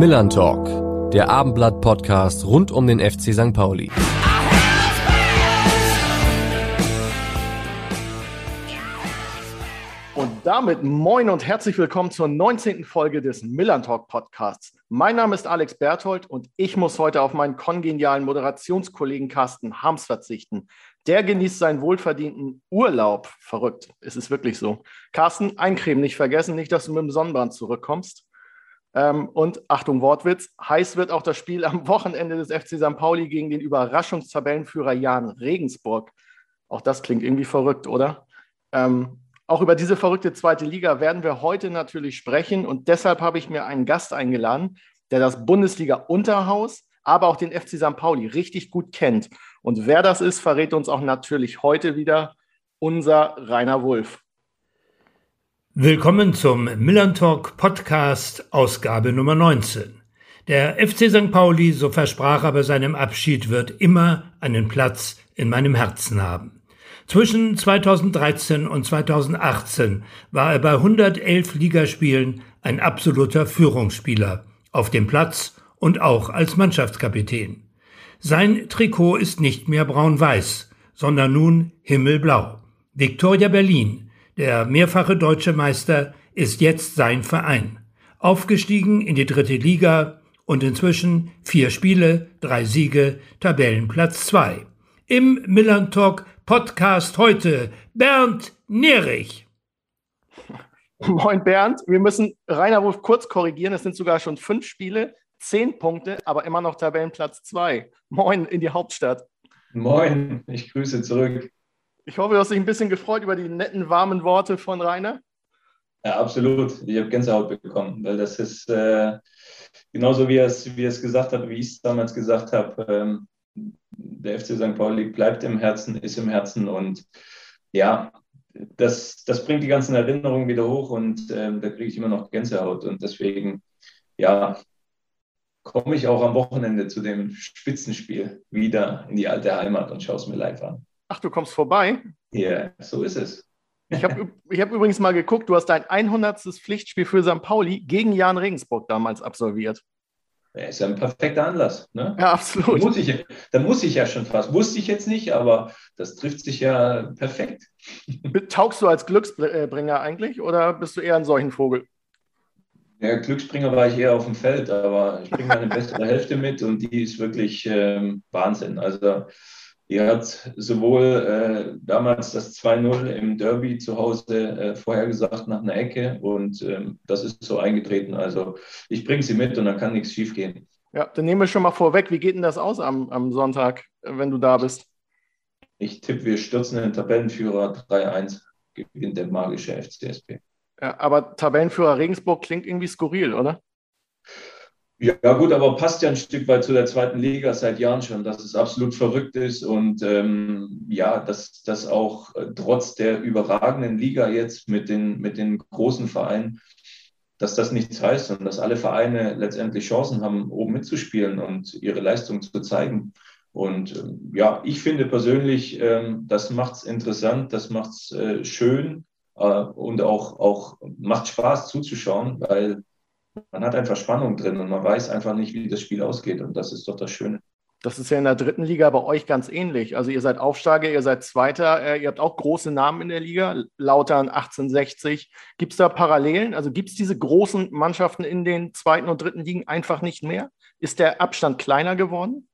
Millern Talk, der Abendblatt-Podcast rund um den FC St. Pauli. Und damit moin und herzlich willkommen zur 19. Folge des Millern Talk Podcasts. Mein Name ist Alex Berthold und ich muss heute auf meinen kongenialen Moderationskollegen Carsten Harms verzichten. Der genießt seinen wohlverdienten Urlaub. Verrückt, es ist wirklich so. Carsten, eincremen nicht vergessen, nicht, dass du mit dem Sonnenbrand zurückkommst. Ähm, und Achtung, Wortwitz, heiß wird auch das Spiel am Wochenende des FC St. Pauli gegen den Überraschungstabellenführer Jan Regensburg. Auch das klingt irgendwie verrückt, oder? Ähm, auch über diese verrückte zweite Liga werden wir heute natürlich sprechen und deshalb habe ich mir einen Gast eingeladen, der das Bundesliga-Unterhaus, aber auch den FC St. Pauli richtig gut kennt. Und wer das ist, verrät uns auch natürlich heute wieder unser Rainer Wulff. Willkommen zum Millern Talk Podcast, Ausgabe Nummer 19. Der FC St. Pauli, so versprach er bei seinem Abschied, wird immer einen Platz in meinem Herzen haben. Zwischen 2013 und 2018 war er bei 111 Ligaspielen ein absoluter Führungsspieler, auf dem Platz und auch als Mannschaftskapitän. Sein Trikot ist nicht mehr braun-weiß, sondern nun himmelblau. Victoria Berlin, der mehrfache deutsche Meister ist jetzt sein Verein. Aufgestiegen in die dritte Liga und inzwischen vier Spiele, drei Siege, Tabellenplatz zwei. Im Millern Talk Podcast heute Bernd Nerich. Moin Bernd, wir müssen Rainer Wolf kurz korrigieren. Es sind sogar schon fünf Spiele, zehn Punkte, aber immer noch Tabellenplatz zwei. Moin in die Hauptstadt. Moin, ich grüße zurück. Ich hoffe, du hast dich ein bisschen gefreut über die netten, warmen Worte von Rainer. Ja, absolut. Ich habe Gänsehaut bekommen, weil das ist äh, genauso, wie er, es, gesagt hat, wie ich es damals gesagt habe. Ähm, der FC St. Pauli bleibt im Herzen, ist im Herzen und ja, das, das bringt die ganzen Erinnerungen wieder hoch und ähm, da kriege ich immer noch Gänsehaut und deswegen, ja, komme ich auch am Wochenende zu dem Spitzenspiel wieder in die alte Heimat und schaue es mir live an. Ach, du kommst vorbei? Ja, yeah, so ist es. Ich habe ich hab übrigens mal geguckt, du hast dein 100. Pflichtspiel für St. Pauli gegen Jan Regensburg damals absolviert. Ja, ist ja ein perfekter Anlass. Ne? Ja, absolut. Da muss, ich, da muss ich ja schon fast. Wusste ich jetzt nicht, aber das trifft sich ja perfekt. Taugst du als Glücksbringer eigentlich oder bist du eher ein solchen Vogel? Ja, Glücksbringer war ich eher auf dem Feld, aber ich bringe meine bessere Hälfte mit und die ist wirklich ähm, Wahnsinn. Also die hat sowohl äh, damals das 2-0 im Derby zu Hause äh, vorhergesagt nach einer Ecke und ähm, das ist so eingetreten. Also ich bringe sie mit und dann kann nichts schief gehen. Ja, dann nehmen wir schon mal vorweg, wie geht denn das aus am, am Sonntag, wenn du da bist? Ich tippe, wir stürzen den Tabellenführer 3-1, gewinnt der magische FCSP. Ja, aber Tabellenführer Regensburg klingt irgendwie skurril, oder? Ja, gut, aber passt ja ein Stück weit zu der zweiten Liga seit Jahren schon, dass es absolut verrückt ist und ähm, ja, dass das auch äh, trotz der überragenden Liga jetzt mit den, mit den großen Vereinen, dass das nichts heißt und dass alle Vereine letztendlich Chancen haben, oben mitzuspielen und ihre Leistung zu zeigen. Und ähm, ja, ich finde persönlich, ähm, das macht es interessant, das macht es äh, schön äh, und auch, auch macht Spaß zuzuschauen, weil man hat einfach Spannung drin und man weiß einfach nicht, wie das Spiel ausgeht. Und das ist doch das Schöne. Das ist ja in der dritten Liga bei euch ganz ähnlich. Also ihr seid Aufsteiger, ihr seid Zweiter, äh, ihr habt auch große Namen in der Liga, Lautern 1860. Gibt es da Parallelen? Also gibt es diese großen Mannschaften in den zweiten und dritten Ligen einfach nicht mehr? Ist der Abstand kleiner geworden?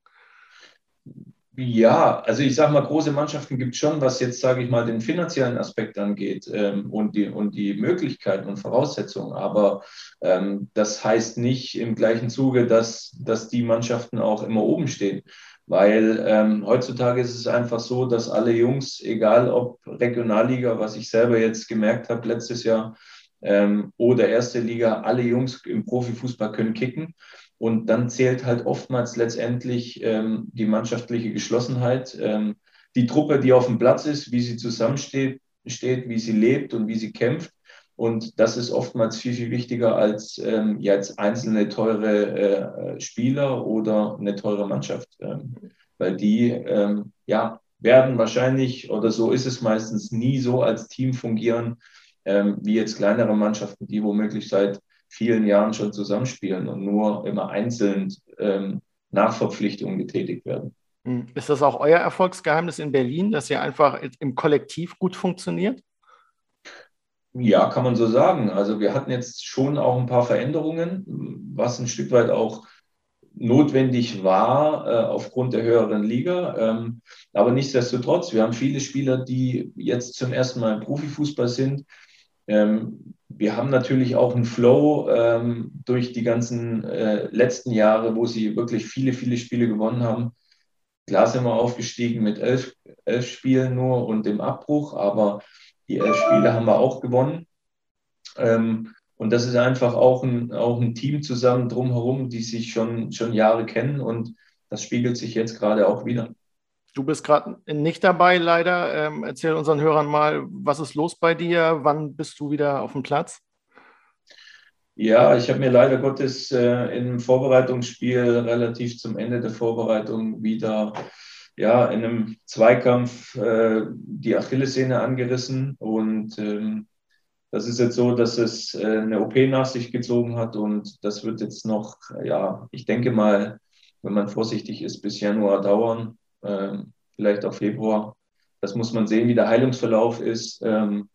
Ja, also ich sage mal, große Mannschaften gibt es schon, was jetzt, sage ich mal, den finanziellen Aspekt angeht ähm, und, die, und die Möglichkeiten und Voraussetzungen. Aber ähm, das heißt nicht im gleichen Zuge, dass, dass die Mannschaften auch immer oben stehen. Weil ähm, heutzutage ist es einfach so, dass alle Jungs, egal ob Regionalliga, was ich selber jetzt gemerkt habe letztes Jahr, ähm, oder erste Liga, alle Jungs im Profifußball können kicken. Und dann zählt halt oftmals letztendlich ähm, die mannschaftliche Geschlossenheit, ähm, die Truppe, die auf dem Platz ist, wie sie zusammensteht, steht, wie sie lebt und wie sie kämpft. Und das ist oftmals viel, viel wichtiger als ähm, jetzt einzelne teure äh, Spieler oder eine teure Mannschaft. Ähm, weil die ähm, ja, werden wahrscheinlich, oder so ist es meistens, nie so als Team fungieren, ähm, wie jetzt kleinere Mannschaften, die womöglich seit vielen Jahren schon zusammenspielen und nur immer einzeln ähm, Nachverpflichtungen getätigt werden. Hm. Ist das auch euer Erfolgsgeheimnis in Berlin, dass ihr einfach im Kollektiv gut funktioniert? Ja, kann man so sagen. Also wir hatten jetzt schon auch ein paar Veränderungen, was ein Stück weit auch notwendig war äh, aufgrund der höheren Liga. Ähm, aber nichtsdestotrotz, wir haben viele Spieler, die jetzt zum ersten Mal im Profifußball sind. Ähm, wir haben natürlich auch einen Flow ähm, durch die ganzen äh, letzten Jahre, wo sie wirklich viele, viele Spiele gewonnen haben. Klar sind wir aufgestiegen mit elf, elf Spielen nur und dem Abbruch, aber die elf Spiele haben wir auch gewonnen. Ähm, und das ist einfach auch ein, auch ein Team zusammen drumherum, die sich schon, schon Jahre kennen und das spiegelt sich jetzt gerade auch wieder. Du bist gerade nicht dabei, leider. Ähm, erzähl unseren Hörern mal, was ist los bei dir? Wann bist du wieder auf dem Platz? Ja, ich habe mir leider Gottes äh, im Vorbereitungsspiel relativ zum Ende der Vorbereitung wieder ja, in einem Zweikampf äh, die Achillessehne angerissen. Und ähm, das ist jetzt so, dass es äh, eine OP nach sich gezogen hat und das wird jetzt noch, ja, ich denke mal, wenn man vorsichtig ist, bis Januar dauern, äh, vielleicht auch Februar. Das muss man sehen, wie der Heilungsverlauf ist. Ähm,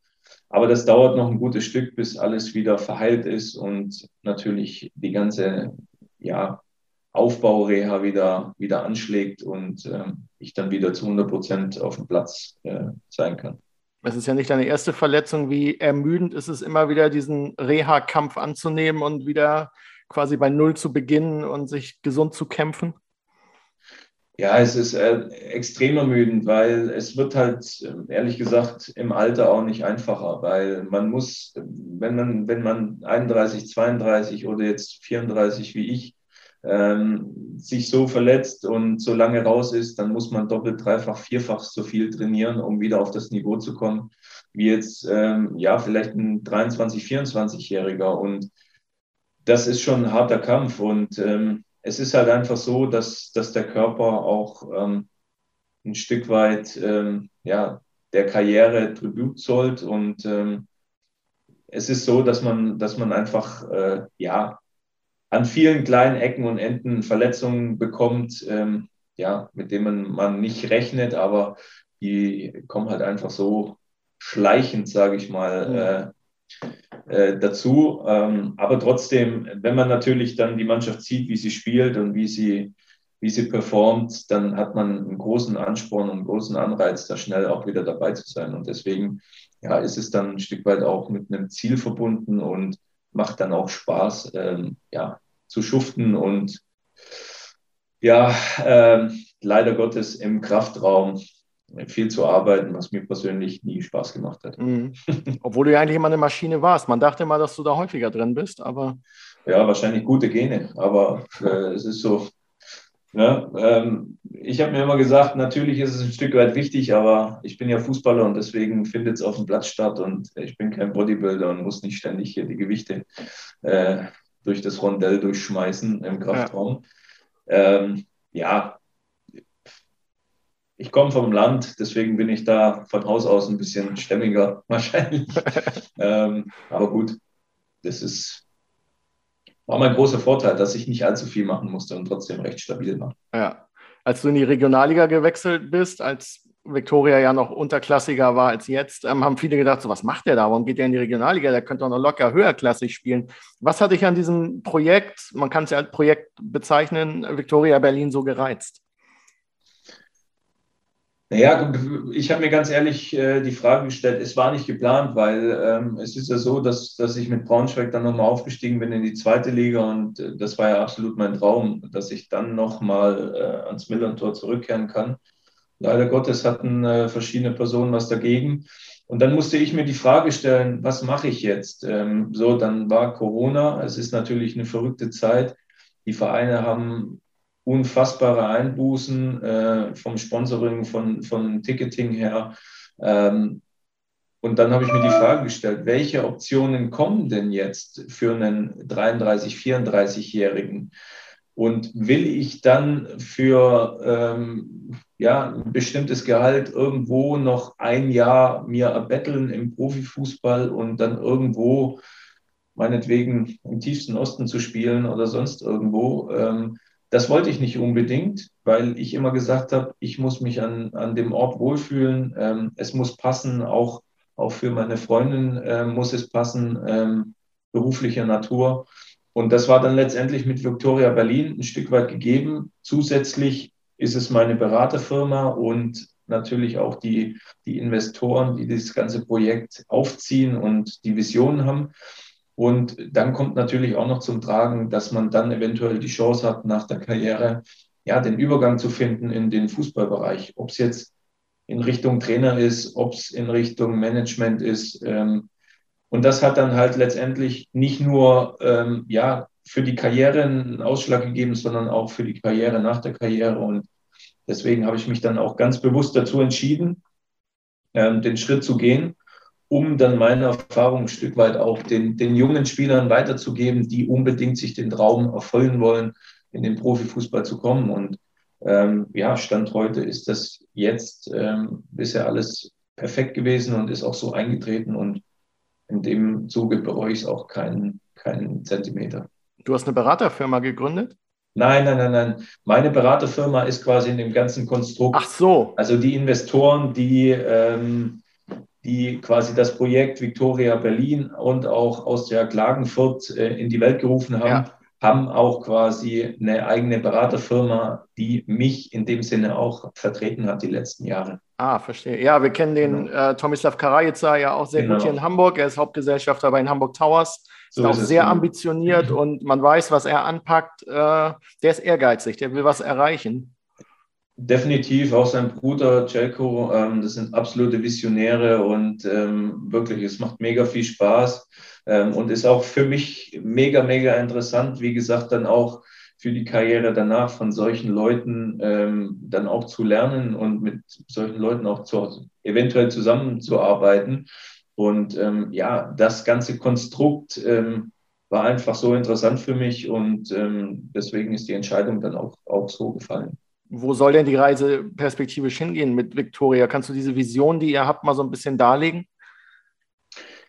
aber das dauert noch ein gutes Stück, bis alles wieder verheilt ist und natürlich die ganze ja, Aufbaureha wieder, wieder anschlägt und äh, ich dann wieder zu 100 Prozent auf dem Platz äh, sein kann. Es ist ja nicht deine erste Verletzung. Wie ermüdend ist es immer wieder, diesen Reha-Kampf anzunehmen und wieder quasi bei Null zu beginnen und sich gesund zu kämpfen? Ja, es ist äh, extrem ermüdend, weil es wird halt, ehrlich gesagt, im Alter auch nicht einfacher, weil man muss, wenn man, wenn man 31, 32 oder jetzt 34 wie ich, ähm, sich so verletzt und so lange raus ist, dann muss man doppelt, dreifach, vierfach so viel trainieren, um wieder auf das Niveau zu kommen, wie jetzt, ähm, ja, vielleicht ein 23, 24-Jähriger. Und das ist schon ein harter Kampf. Und ähm, es ist halt einfach so, dass, dass der Körper auch ähm, ein Stück weit, ähm, ja, der Karriere Tribut zollt und ähm, es ist so, dass man, dass man einfach, äh, ja, an vielen kleinen Ecken und Enden Verletzungen bekommt, ähm, ja, mit denen man nicht rechnet, aber die kommen halt einfach so schleichend, sage ich mal, äh, dazu. Ähm, aber trotzdem, wenn man natürlich dann die Mannschaft sieht, wie sie spielt und wie sie, wie sie performt, dann hat man einen großen Ansporn und einen großen Anreiz, da schnell auch wieder dabei zu sein. Und deswegen ja, ist es dann ein Stück weit auch mit einem Ziel verbunden und macht dann auch Spaß, ähm, ja, zu schuften und ja, äh, leider Gottes im Kraftraum viel zu arbeiten, was mir persönlich nie Spaß gemacht hat. Mhm. Obwohl du ja eigentlich immer eine Maschine warst. Man dachte immer, dass du da häufiger drin bist, aber. Ja, wahrscheinlich gute Gene, aber äh, es ist so. Ja, ähm, ich habe mir immer gesagt, natürlich ist es ein Stück weit wichtig, aber ich bin ja Fußballer und deswegen findet es auf dem Platz statt und ich bin kein Bodybuilder und muss nicht ständig hier die Gewichte äh, durch das Rondell durchschmeißen im Kraftraum. Ja, ähm, ja. Ich komme vom Land, deswegen bin ich da von Haus aus ein bisschen stämmiger wahrscheinlich. ähm, aber gut, das ist war mein großer Vorteil, dass ich nicht allzu viel machen musste und trotzdem recht stabil war. Ja. Als du in die Regionalliga gewechselt bist, als Victoria ja noch unterklassiger war als jetzt, ähm, haben viele gedacht, so was macht der da? Warum geht der in die Regionalliga? Der könnte doch noch locker höherklassig spielen. Was hat dich an diesem Projekt, man kann es ja als Projekt bezeichnen, Victoria Berlin so gereizt? Naja, ich habe mir ganz ehrlich äh, die Frage gestellt, es war nicht geplant, weil ähm, es ist ja so, dass, dass ich mit Braunschweig dann nochmal aufgestiegen bin in die zweite Liga und äh, das war ja absolut mein Traum, dass ich dann nochmal äh, ans Millern-Tor zurückkehren kann. Leider Gottes hatten äh, verschiedene Personen was dagegen. Und dann musste ich mir die Frage stellen, was mache ich jetzt? Ähm, so, dann war Corona. Es ist natürlich eine verrückte Zeit. Die Vereine haben unfassbare Einbußen äh, vom Sponsoring, von, von Ticketing her. Ähm, und dann habe ich mir die Frage gestellt, welche Optionen kommen denn jetzt für einen 33, 34-Jährigen? Und will ich dann für ähm, ja, ein bestimmtes Gehalt irgendwo noch ein Jahr mir erbetteln im Profifußball und dann irgendwo meinetwegen im tiefsten Osten zu spielen oder sonst irgendwo. Ähm, das wollte ich nicht unbedingt, weil ich immer gesagt habe, ich muss mich an, an dem Ort wohlfühlen. Ähm, es muss passen, auch, auch für meine Freundin äh, muss es passen, ähm, beruflicher Natur. Und das war dann letztendlich mit Victoria Berlin ein Stück weit gegeben. Zusätzlich ist es meine Beraterfirma und natürlich auch die, die Investoren, die das ganze Projekt aufziehen und die Visionen haben. Und dann kommt natürlich auch noch zum Tragen, dass man dann eventuell die Chance hat, nach der Karriere ja, den Übergang zu finden in den Fußballbereich. Ob es jetzt in Richtung Trainer ist, ob es in Richtung Management ist. Ähm, und das hat dann halt letztendlich nicht nur ähm, ja, für die Karriere einen Ausschlag gegeben, sondern auch für die Karriere nach der Karriere. Und deswegen habe ich mich dann auch ganz bewusst dazu entschieden, ähm, den Schritt zu gehen um dann meine Erfahrung ein Stück weit auch den, den jungen Spielern weiterzugeben, die unbedingt sich den Traum erfüllen wollen, in den Profifußball zu kommen. Und ähm, ja, Stand heute ist das jetzt ähm, bisher alles perfekt gewesen und ist auch so eingetreten. Und in dem Zuge bereue ich es auch keinen, keinen Zentimeter. Du hast eine Beraterfirma gegründet? Nein, nein, nein, nein. Meine Beraterfirma ist quasi in dem ganzen Konstrukt. Ach so. Also die Investoren, die ähm, die quasi das Projekt Victoria Berlin und auch Austria Klagenfurt äh, in die Welt gerufen haben, ja. haben auch quasi eine eigene Beraterfirma, die mich in dem Sinne auch vertreten hat die letzten Jahre. Ah, verstehe. Ja, wir kennen den genau. äh, Tomislav Karajica ja auch sehr genau. gut hier in Hamburg. Er ist Hauptgesellschafter bei den Hamburg Towers. So ist auch ist sehr genau. ambitioniert und man weiß, was er anpackt. Äh, der ist ehrgeizig, der will was erreichen. Definitiv, auch sein Bruder Jelko, ähm, das sind absolute Visionäre und ähm, wirklich, es macht mega viel Spaß ähm, und ist auch für mich mega, mega interessant, wie gesagt, dann auch für die Karriere danach von solchen Leuten ähm, dann auch zu lernen und mit solchen Leuten auch zu, eventuell zusammenzuarbeiten. Und ähm, ja, das ganze Konstrukt ähm, war einfach so interessant für mich und deswegen ist die Entscheidung dann auch, auch so gefallen wo soll denn die Reise perspektivisch hingehen mit Victoria? Kannst du diese Vision, die ihr habt, mal so ein bisschen darlegen?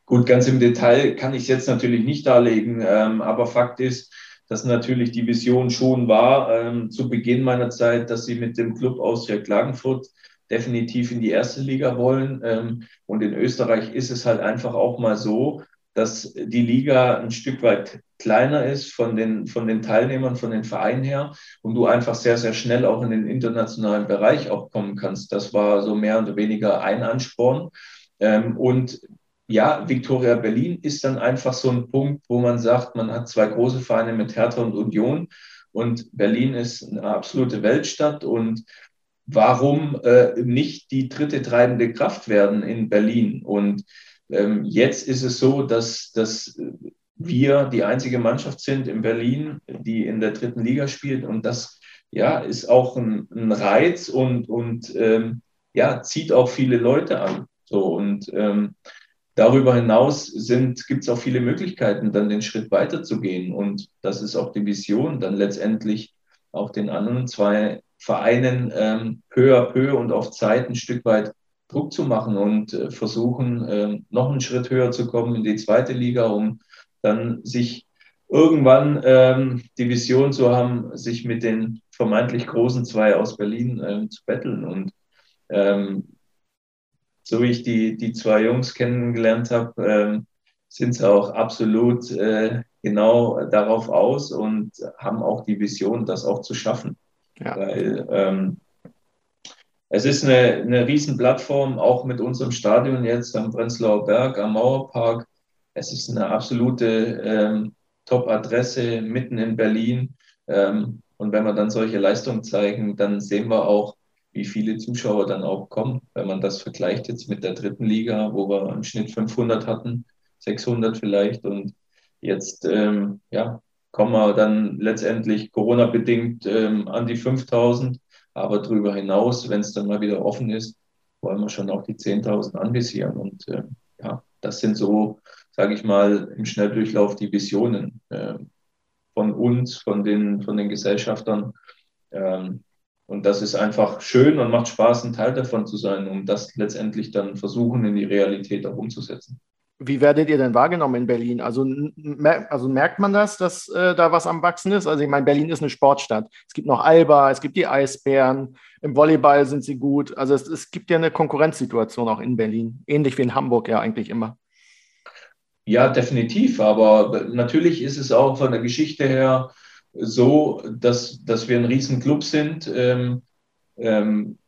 Gut, ganz im Detail kann ich es jetzt natürlich nicht darlegen, ähm, aber Fakt ist, dass natürlich die Vision schon war, ähm, zu Beginn meiner Zeit, dass sie mit dem Club Austria Klagenfurt definitiv in die erste Liga wollen. Ähm, und in Österreich ist es halt einfach auch mal so, dass die Liga ein Stück weit kleiner ist von den, von den Teilnehmern, von den Vereinen her und du einfach sehr, sehr schnell auch in den internationalen Bereich auch kommen kannst. Das war so mehr oder weniger ein Ansporn. Ähm, und ja, Victoria Berlin ist dann einfach so ein Punkt, wo man sagt, man hat zwei große Vereine mit Hertha und Union und Berlin ist eine absolute Weltstadt und warum äh, nicht die dritte treibende Kraft werden in Berlin? Und ähm, jetzt ist es so, dass, dass wir die einzige Mannschaft sind in Berlin, die in der dritten Liga spielt. Und das ja, ist auch ein, ein Reiz und, und ähm, ja, zieht auch viele Leute an. So, und ähm, darüber hinaus gibt es auch viele Möglichkeiten, dann den Schritt weiterzugehen. Und das ist auch die Vision, dann letztendlich auch den anderen zwei Vereinen ähm, peu à peu und auf Zeit ein Stück weit Druck zu machen und äh, versuchen, äh, noch einen Schritt höher zu kommen in die zweite Liga, um dann sich irgendwann ähm, die Vision zu haben, sich mit den vermeintlich großen zwei aus Berlin ähm, zu betteln. Und ähm, so wie ich die, die zwei Jungs kennengelernt habe, ähm, sind sie auch absolut äh, genau darauf aus und haben auch die Vision, das auch zu schaffen. Ja. Weil ähm, es ist eine, eine Riesenplattform, auch mit unserem Stadion jetzt am Prenzlauer Berg, am Mauerpark. Es ist eine absolute ähm, Top-Adresse mitten in Berlin. Ähm, und wenn wir dann solche Leistungen zeigen, dann sehen wir auch, wie viele Zuschauer dann auch kommen. Wenn man das vergleicht jetzt mit der dritten Liga, wo wir im Schnitt 500 hatten, 600 vielleicht. Und jetzt ähm, ja, kommen wir dann letztendlich Corona-bedingt ähm, an die 5000. Aber darüber hinaus, wenn es dann mal wieder offen ist, wollen wir schon auch die 10.000 anvisieren. Und äh, ja, das sind so, sage ich mal, im Schnelldurchlauf die Visionen äh, von uns, von den, von den Gesellschaftern. Ähm, und das ist einfach schön und macht Spaß, ein Teil davon zu sein, um das letztendlich dann versuchen, in die Realität auch umzusetzen. Wie werdet ihr denn wahrgenommen in Berlin? Also, also merkt man das, dass äh, da was am Wachsen ist? Also ich meine, Berlin ist eine Sportstadt. Es gibt noch Alba, es gibt die Eisbären, im Volleyball sind sie gut. Also es, es gibt ja eine Konkurrenzsituation auch in Berlin, ähnlich wie in Hamburg ja eigentlich immer. Ja, definitiv. Aber natürlich ist es auch von der Geschichte her so, dass, dass wir ein Riesenclub sind. Ähm, ähm,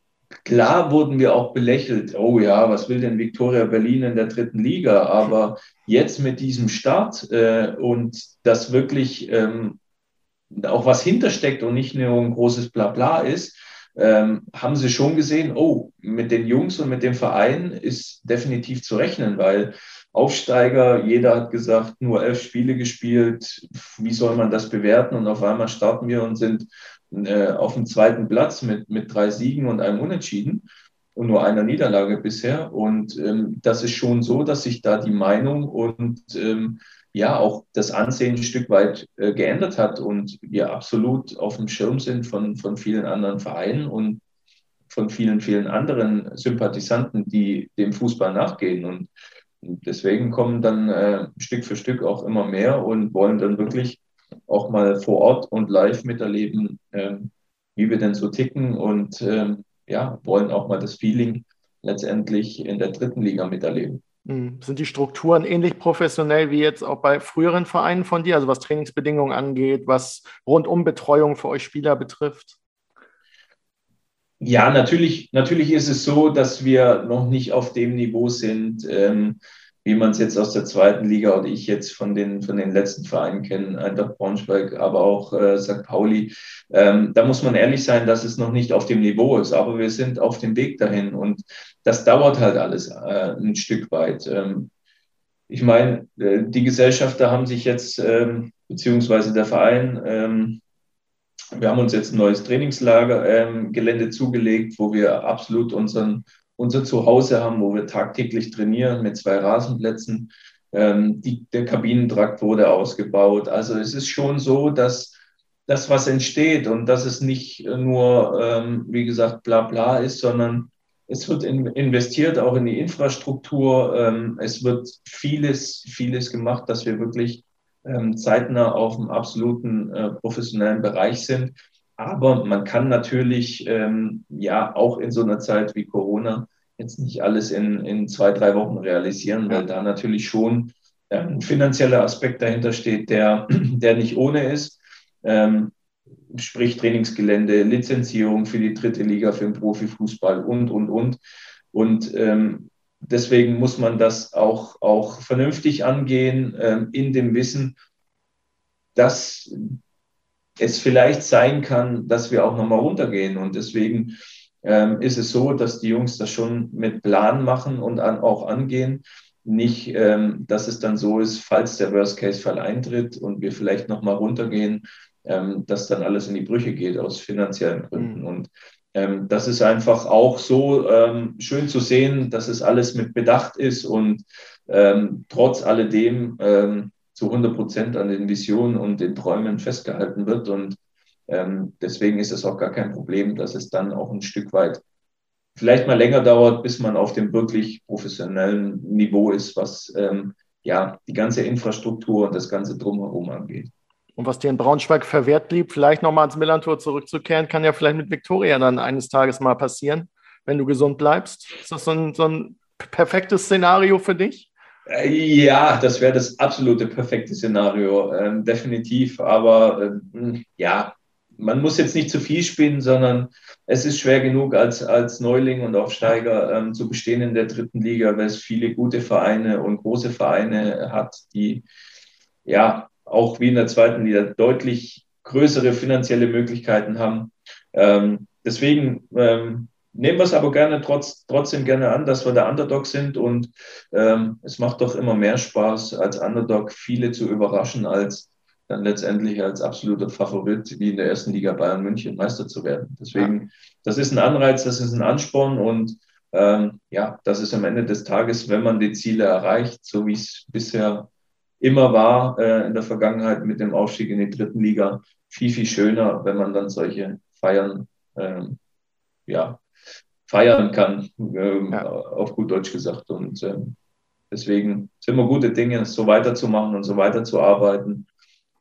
Klar wurden wir auch belächelt. Oh ja, was will denn Viktoria Berlin in der dritten Liga? Aber jetzt mit diesem Start äh, und das wirklich ähm, auch was hintersteckt und nicht nur ein großes Blabla ist, ähm, haben sie schon gesehen, oh, mit den Jungs und mit dem Verein ist definitiv zu rechnen, weil Aufsteiger, jeder hat gesagt, nur elf Spiele gespielt, wie soll man das bewerten? Und auf einmal starten wir und sind äh, auf dem zweiten Platz mit, mit drei Siegen und einem Unentschieden und nur einer Niederlage bisher. Und ähm, das ist schon so, dass sich da die Meinung und ähm, ja auch das Ansehen ein Stück weit äh, geändert hat und wir absolut auf dem Schirm sind von, von vielen anderen Vereinen und von vielen, vielen anderen Sympathisanten, die dem Fußball nachgehen. Und deswegen kommen dann äh, Stück für Stück auch immer mehr und wollen dann wirklich auch mal vor Ort und live miterleben, ähm, wie wir denn so ticken und ähm, ja, wollen auch mal das Feeling letztendlich in der dritten Liga miterleben. Hm. Sind die Strukturen ähnlich professionell wie jetzt auch bei früheren Vereinen von dir, also was Trainingsbedingungen angeht, was Rundumbetreuung für euch Spieler betrifft? Ja, natürlich, natürlich ist es so, dass wir noch nicht auf dem Niveau sind, ähm, wie man es jetzt aus der zweiten Liga oder ich jetzt von den, von den letzten Vereinen kenne, Eintracht Braunschweig, aber auch äh, St. Pauli. Ähm, da muss man ehrlich sein, dass es noch nicht auf dem Niveau ist, aber wir sind auf dem Weg dahin und das dauert halt alles äh, ein Stück weit. Ähm, ich meine, äh, die Gesellschafter haben sich jetzt, ähm, beziehungsweise der Verein, ähm, wir haben uns jetzt ein neues Trainingslagergelände ähm, zugelegt, wo wir absolut unseren unser Zuhause haben, wo wir tagtäglich trainieren mit zwei Rasenplätzen. Ähm, die, der Kabinentrakt wurde ausgebaut. Also es ist schon so, dass das, was entsteht und dass es nicht nur, ähm, wie gesagt, bla bla ist, sondern es wird in, investiert auch in die Infrastruktur. Ähm, es wird vieles, vieles gemacht, dass wir wirklich ähm, zeitnah auf einem absoluten äh, professionellen Bereich sind. Aber man kann natürlich ähm, ja auch in so einer Zeit wie Corona jetzt nicht alles in, in zwei, drei Wochen realisieren, weil da natürlich schon ähm, ein finanzieller Aspekt dahinter steht, der, der nicht ohne ist. Ähm, sprich Trainingsgelände, Lizenzierung für die dritte Liga, für den Profifußball und, und, und. Und ähm, deswegen muss man das auch, auch vernünftig angehen, ähm, in dem Wissen, dass es vielleicht sein kann, dass wir auch nochmal runtergehen. Und deswegen ähm, ist es so, dass die Jungs das schon mit Plan machen und an, auch angehen. Nicht, ähm, dass es dann so ist, falls der Worst-Case-Fall eintritt und wir vielleicht nochmal runtergehen, ähm, dass dann alles in die Brüche geht aus finanziellen Gründen. Mhm. Und ähm, das ist einfach auch so ähm, schön zu sehen, dass es alles mit Bedacht ist und ähm, trotz alledem zu 100 Prozent an den Visionen und den Träumen festgehalten wird. Und ähm, deswegen ist es auch gar kein Problem, dass es dann auch ein Stück weit vielleicht mal länger dauert, bis man auf dem wirklich professionellen Niveau ist, was ähm, ja die ganze Infrastruktur und das ganze Drumherum angeht. Und was dir in Braunschweig verwehrt blieb, vielleicht nochmal ans Millantor zurückzukehren, kann ja vielleicht mit Viktoria dann eines Tages mal passieren, wenn du gesund bleibst. Ist das so ein, so ein perfektes Szenario für dich? Äh, ja, das wäre das absolute perfekte Szenario, ähm, definitiv. Aber ähm, ja, man muss jetzt nicht zu viel spielen, sondern es ist schwer genug als, als Neuling und Aufsteiger ähm, zu bestehen in der dritten Liga, weil es viele gute Vereine und große Vereine hat, die ja auch wie in der zweiten Liga deutlich größere finanzielle Möglichkeiten haben. Ähm, deswegen ähm, nehmen wir es aber gerne trotz, trotzdem gerne an, dass wir der Underdog sind und ähm, es macht doch immer mehr Spaß, als Underdog viele zu überraschen, als dann letztendlich als absoluter Favorit wie in der ersten Liga Bayern München Meister zu werden. Deswegen, ja. das ist ein Anreiz, das ist ein Ansporn und ähm, ja, das ist am Ende des Tages, wenn man die Ziele erreicht, so wie es bisher immer war äh, in der Vergangenheit mit dem Aufstieg in die dritten Liga, viel, viel schöner, wenn man dann solche Feiern ähm, ja, feiern kann, ähm, ja. auf gut Deutsch gesagt. Und ähm, deswegen sind wir gute Dinge, so weiterzumachen und so weiterzuarbeiten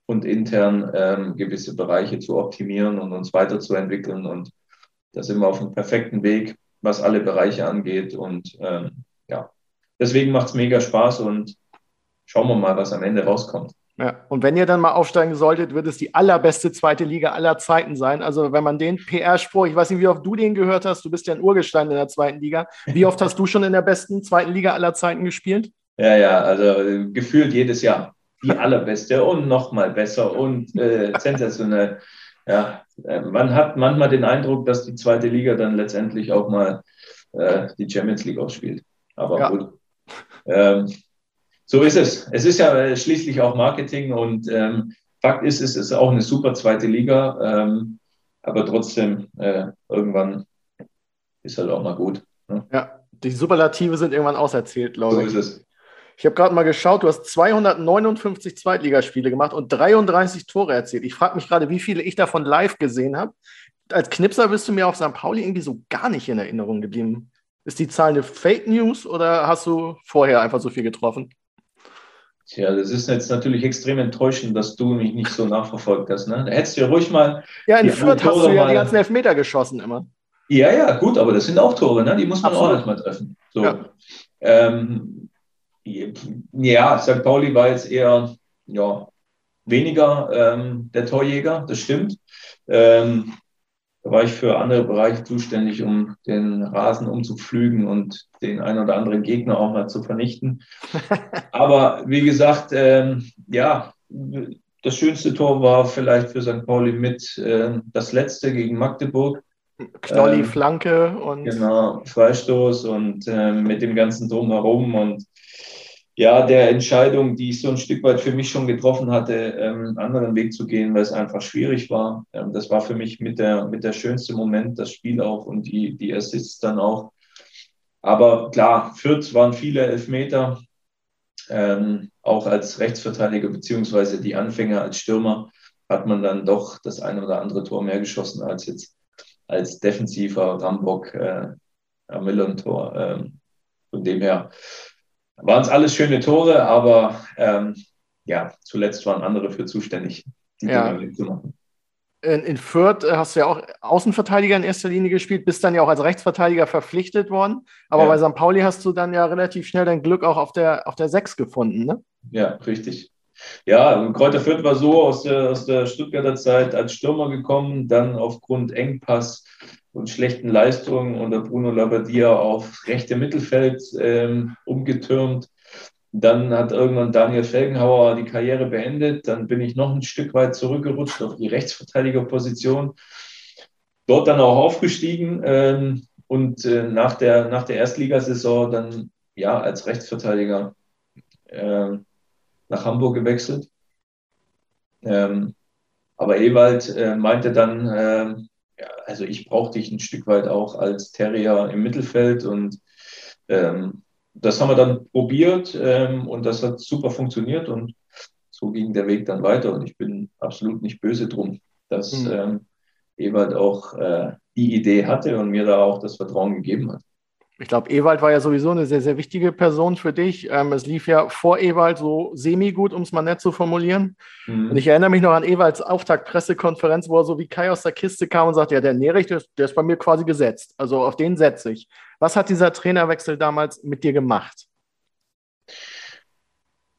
und intern ähm, gewisse Bereiche zu optimieren und uns weiterzuentwickeln. Und da sind wir auf einem perfekten Weg, was alle Bereiche angeht. Und ähm, ja, deswegen macht es mega Spaß und schauen wir mal, was am Ende rauskommt. Ja, und wenn ihr dann mal aufsteigen solltet, wird es die allerbeste zweite Liga aller Zeiten sein. Also wenn man den PR-Spruch, ich weiß nicht, wie oft du den gehört hast, du bist ja ein Urgestein in der zweiten Liga. Wie oft hast du schon in der besten zweiten Liga aller Zeiten gespielt? Ja, ja, also gefühlt jedes Jahr die allerbeste und nochmal besser und äh, sensationell. Ja, äh, man hat manchmal den Eindruck, dass die zweite Liga dann letztendlich auch mal äh, die Champions League ausspielt. Aber ja. gut. Ähm, so ist es. Es ist ja äh, schließlich auch Marketing und ähm, Fakt ist, es ist auch eine super zweite Liga, ähm, aber trotzdem äh, irgendwann ist halt auch mal gut. Ne? Ja, die Superlative sind irgendwann auserzählt, glaube ich. So ist es. Ich habe gerade mal geschaut, du hast 259 Zweitligaspiele gemacht und 33 Tore erzielt. Ich frage mich gerade, wie viele ich davon live gesehen habe. Als Knipser bist du mir auf St. Pauli irgendwie so gar nicht in Erinnerung geblieben. Ist die Zahl eine Fake News oder hast du vorher einfach so viel getroffen? Tja, das ist jetzt natürlich extrem enttäuschend, dass du mich nicht so nachverfolgt hast. Ne? Da hättest du ja ruhig mal. Ja, in Fürth hast du ja die ganzen Elfmeter geschossen immer. Ja, ja, gut, aber das sind auch Tore, ne? die muss man Absolut. auch erstmal treffen. So. Ja. Ähm, ja, St. Pauli war jetzt eher ja, weniger ähm, der Torjäger, das stimmt. Ähm, da war ich für andere Bereiche zuständig, um den Rasen umzupflügen und den einen oder anderen Gegner auch mal zu vernichten. Aber wie gesagt, ähm, ja, das schönste Tor war vielleicht für St. Pauli mit äh, das letzte gegen Magdeburg. Knolli, ähm, Flanke und. Genau, Freistoß und äh, mit dem ganzen Drumherum und ja, der Entscheidung, die ich so ein Stück weit für mich schon getroffen hatte, ähm, einen anderen Weg zu gehen, weil es einfach schwierig war. Ähm, das war für mich mit der, mit der schönste Moment, das Spiel auch und die, die Assists dann auch. Aber klar, Fürth waren viele Elfmeter, ähm, auch als Rechtsverteidiger beziehungsweise die Anfänger als Stürmer hat man dann doch das eine oder andere Tor mehr geschossen als jetzt als defensiver Rambock äh, am Millern-Tor. Ähm, von dem her waren es alles schöne Tore, aber ähm, ja, zuletzt waren andere für zuständig, die ja. Dinge zu machen. In, in Fürth hast du ja auch Außenverteidiger in erster Linie gespielt, bist dann ja auch als Rechtsverteidiger verpflichtet worden. Aber ja. bei St. Pauli hast du dann ja relativ schnell dein Glück auch auf der, auf der 6 gefunden, ne? Ja, richtig. Ja, Kräuter Fürth war so aus der, aus der Stuttgarter Zeit als Stürmer gekommen, dann aufgrund Engpass und schlechten Leistungen unter Bruno Labbadia auf rechte Mittelfeld ähm, umgetürmt. Dann hat irgendwann Daniel Felgenhauer die Karriere beendet. Dann bin ich noch ein Stück weit zurückgerutscht auf die Rechtsverteidigerposition. Dort dann auch aufgestiegen ähm, und äh, nach, der, nach der Erstligasaison dann ja als Rechtsverteidiger äh, nach Hamburg gewechselt. Ähm, aber Ewald äh, meinte dann, äh, ja, also ich brauche dich ein Stück weit auch als Terrier im Mittelfeld und ähm, das haben wir dann probiert ähm, und das hat super funktioniert und so ging der Weg dann weiter und ich bin absolut nicht böse drum, dass mhm. Ewald auch äh, die Idee hatte und mir da auch das Vertrauen gegeben hat. Ich glaube, Ewald war ja sowieso eine sehr, sehr wichtige Person für dich. Ähm, es lief ja vor Ewald so semi-gut, um es mal nett zu formulieren. Mhm. Und ich erinnere mich noch an Ewalds Auftaktpressekonferenz, wo er so wie Kai aus der Kiste kam und sagte, ja, der Nerich, der, der ist bei mir quasi gesetzt. Also auf den setze ich. Was hat dieser Trainerwechsel damals mit dir gemacht?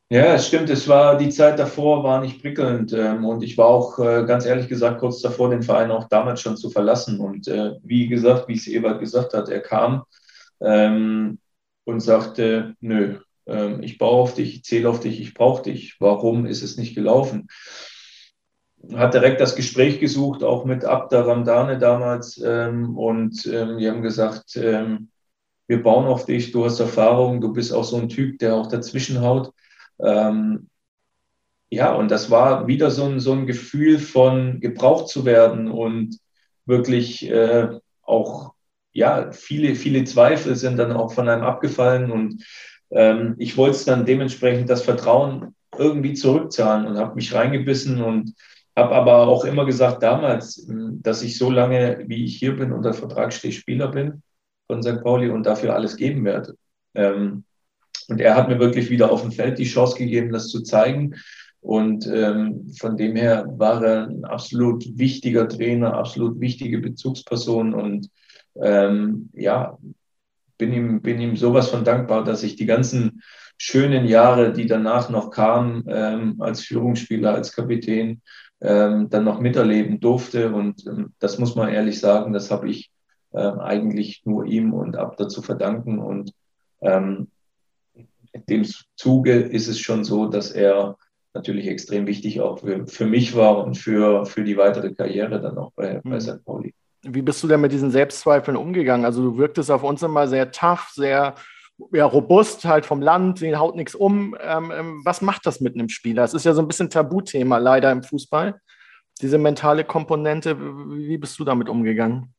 Ja, es stimmt. Es war die Zeit davor war nicht prickelnd ähm, und ich war auch äh, ganz ehrlich gesagt kurz davor, den Verein auch damals schon zu verlassen. Und äh, wie gesagt, wie es Ewald gesagt hat, er kam ähm, und sagte, nö, ähm, ich baue auf dich, ich zähle auf dich, ich brauche dich. Warum ist es nicht gelaufen? Hat direkt das Gespräch gesucht, auch mit Abda Ramdane damals. Ähm, und ähm, die haben gesagt, ähm, wir bauen auf dich, du hast Erfahrung, du bist auch so ein Typ, der auch dazwischen haut. Ähm, ja, und das war wieder so ein, so ein Gefühl von gebraucht zu werden und wirklich äh, auch ja, viele, viele Zweifel sind dann auch von einem abgefallen und ähm, ich wollte dann dementsprechend das Vertrauen irgendwie zurückzahlen und habe mich reingebissen und habe aber auch immer gesagt damals, ähm, dass ich so lange, wie ich hier bin, unter Vertrag stehe, Spieler bin von St. Pauli und dafür alles geben werde. Ähm, Und er hat mir wirklich wieder auf dem Feld die Chance gegeben, das zu zeigen. Und ähm, von dem her war er ein absolut wichtiger Trainer, absolut wichtige Bezugsperson. Und ähm, ja, bin ihm, bin ihm sowas von dankbar, dass ich die ganzen schönen Jahre, die danach noch kamen, ähm, als Führungsspieler, als Kapitän, ähm, dann noch miterleben durfte. Und ähm, das muss man ehrlich sagen, das habe ich ähm, eigentlich nur ihm und Abda zu verdanken. Und ähm, in dem Zuge ist es schon so, dass er natürlich extrem wichtig auch für, für mich war und für, für die weitere Karriere dann auch bei, bei mhm. St. Pauli. Wie bist du denn mit diesen Selbstzweifeln umgegangen? Also du wirktest auf uns immer sehr tough, sehr ja, robust, halt vom Land, sie haut nichts um. Ähm, ähm, was macht das mit einem Spieler? Es ist ja so ein bisschen Tabuthema leider im Fußball, diese mentale Komponente. Wie bist du damit umgegangen?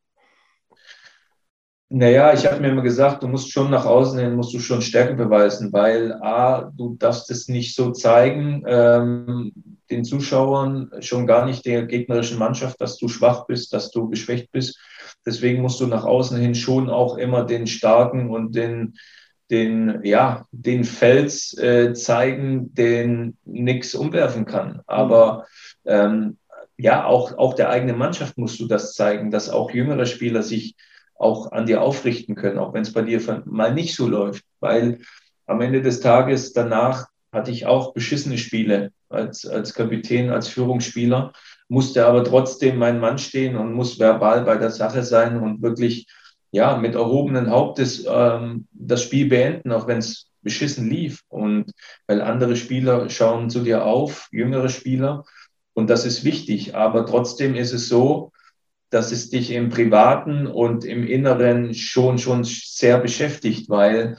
Naja, ich habe mir immer gesagt, du musst schon nach außen hin, musst du schon Stärke beweisen, weil A, du darfst es nicht so zeigen, ähm, den Zuschauern, schon gar nicht der gegnerischen Mannschaft, dass du schwach bist, dass du geschwächt bist. Deswegen musst du nach außen hin schon auch immer den starken und den, den, ja, den Fels äh, zeigen, den nichts umwerfen kann. Aber ähm, ja, auch, auch der eigenen Mannschaft musst du das zeigen, dass auch jüngere Spieler sich auch an dir aufrichten können, auch wenn es bei dir mal nicht so läuft. Weil am Ende des Tages danach hatte ich auch beschissene Spiele als, als Kapitän, als Führungsspieler, musste aber trotzdem mein Mann stehen und muss verbal bei der Sache sein und wirklich ja, mit erhobenen Hauptes ähm, das Spiel beenden, auch wenn es beschissen lief. Und weil andere Spieler schauen zu dir auf, jüngere Spieler, und das ist wichtig. Aber trotzdem ist es so, dass es dich im Privaten und im Inneren schon, schon sehr beschäftigt, weil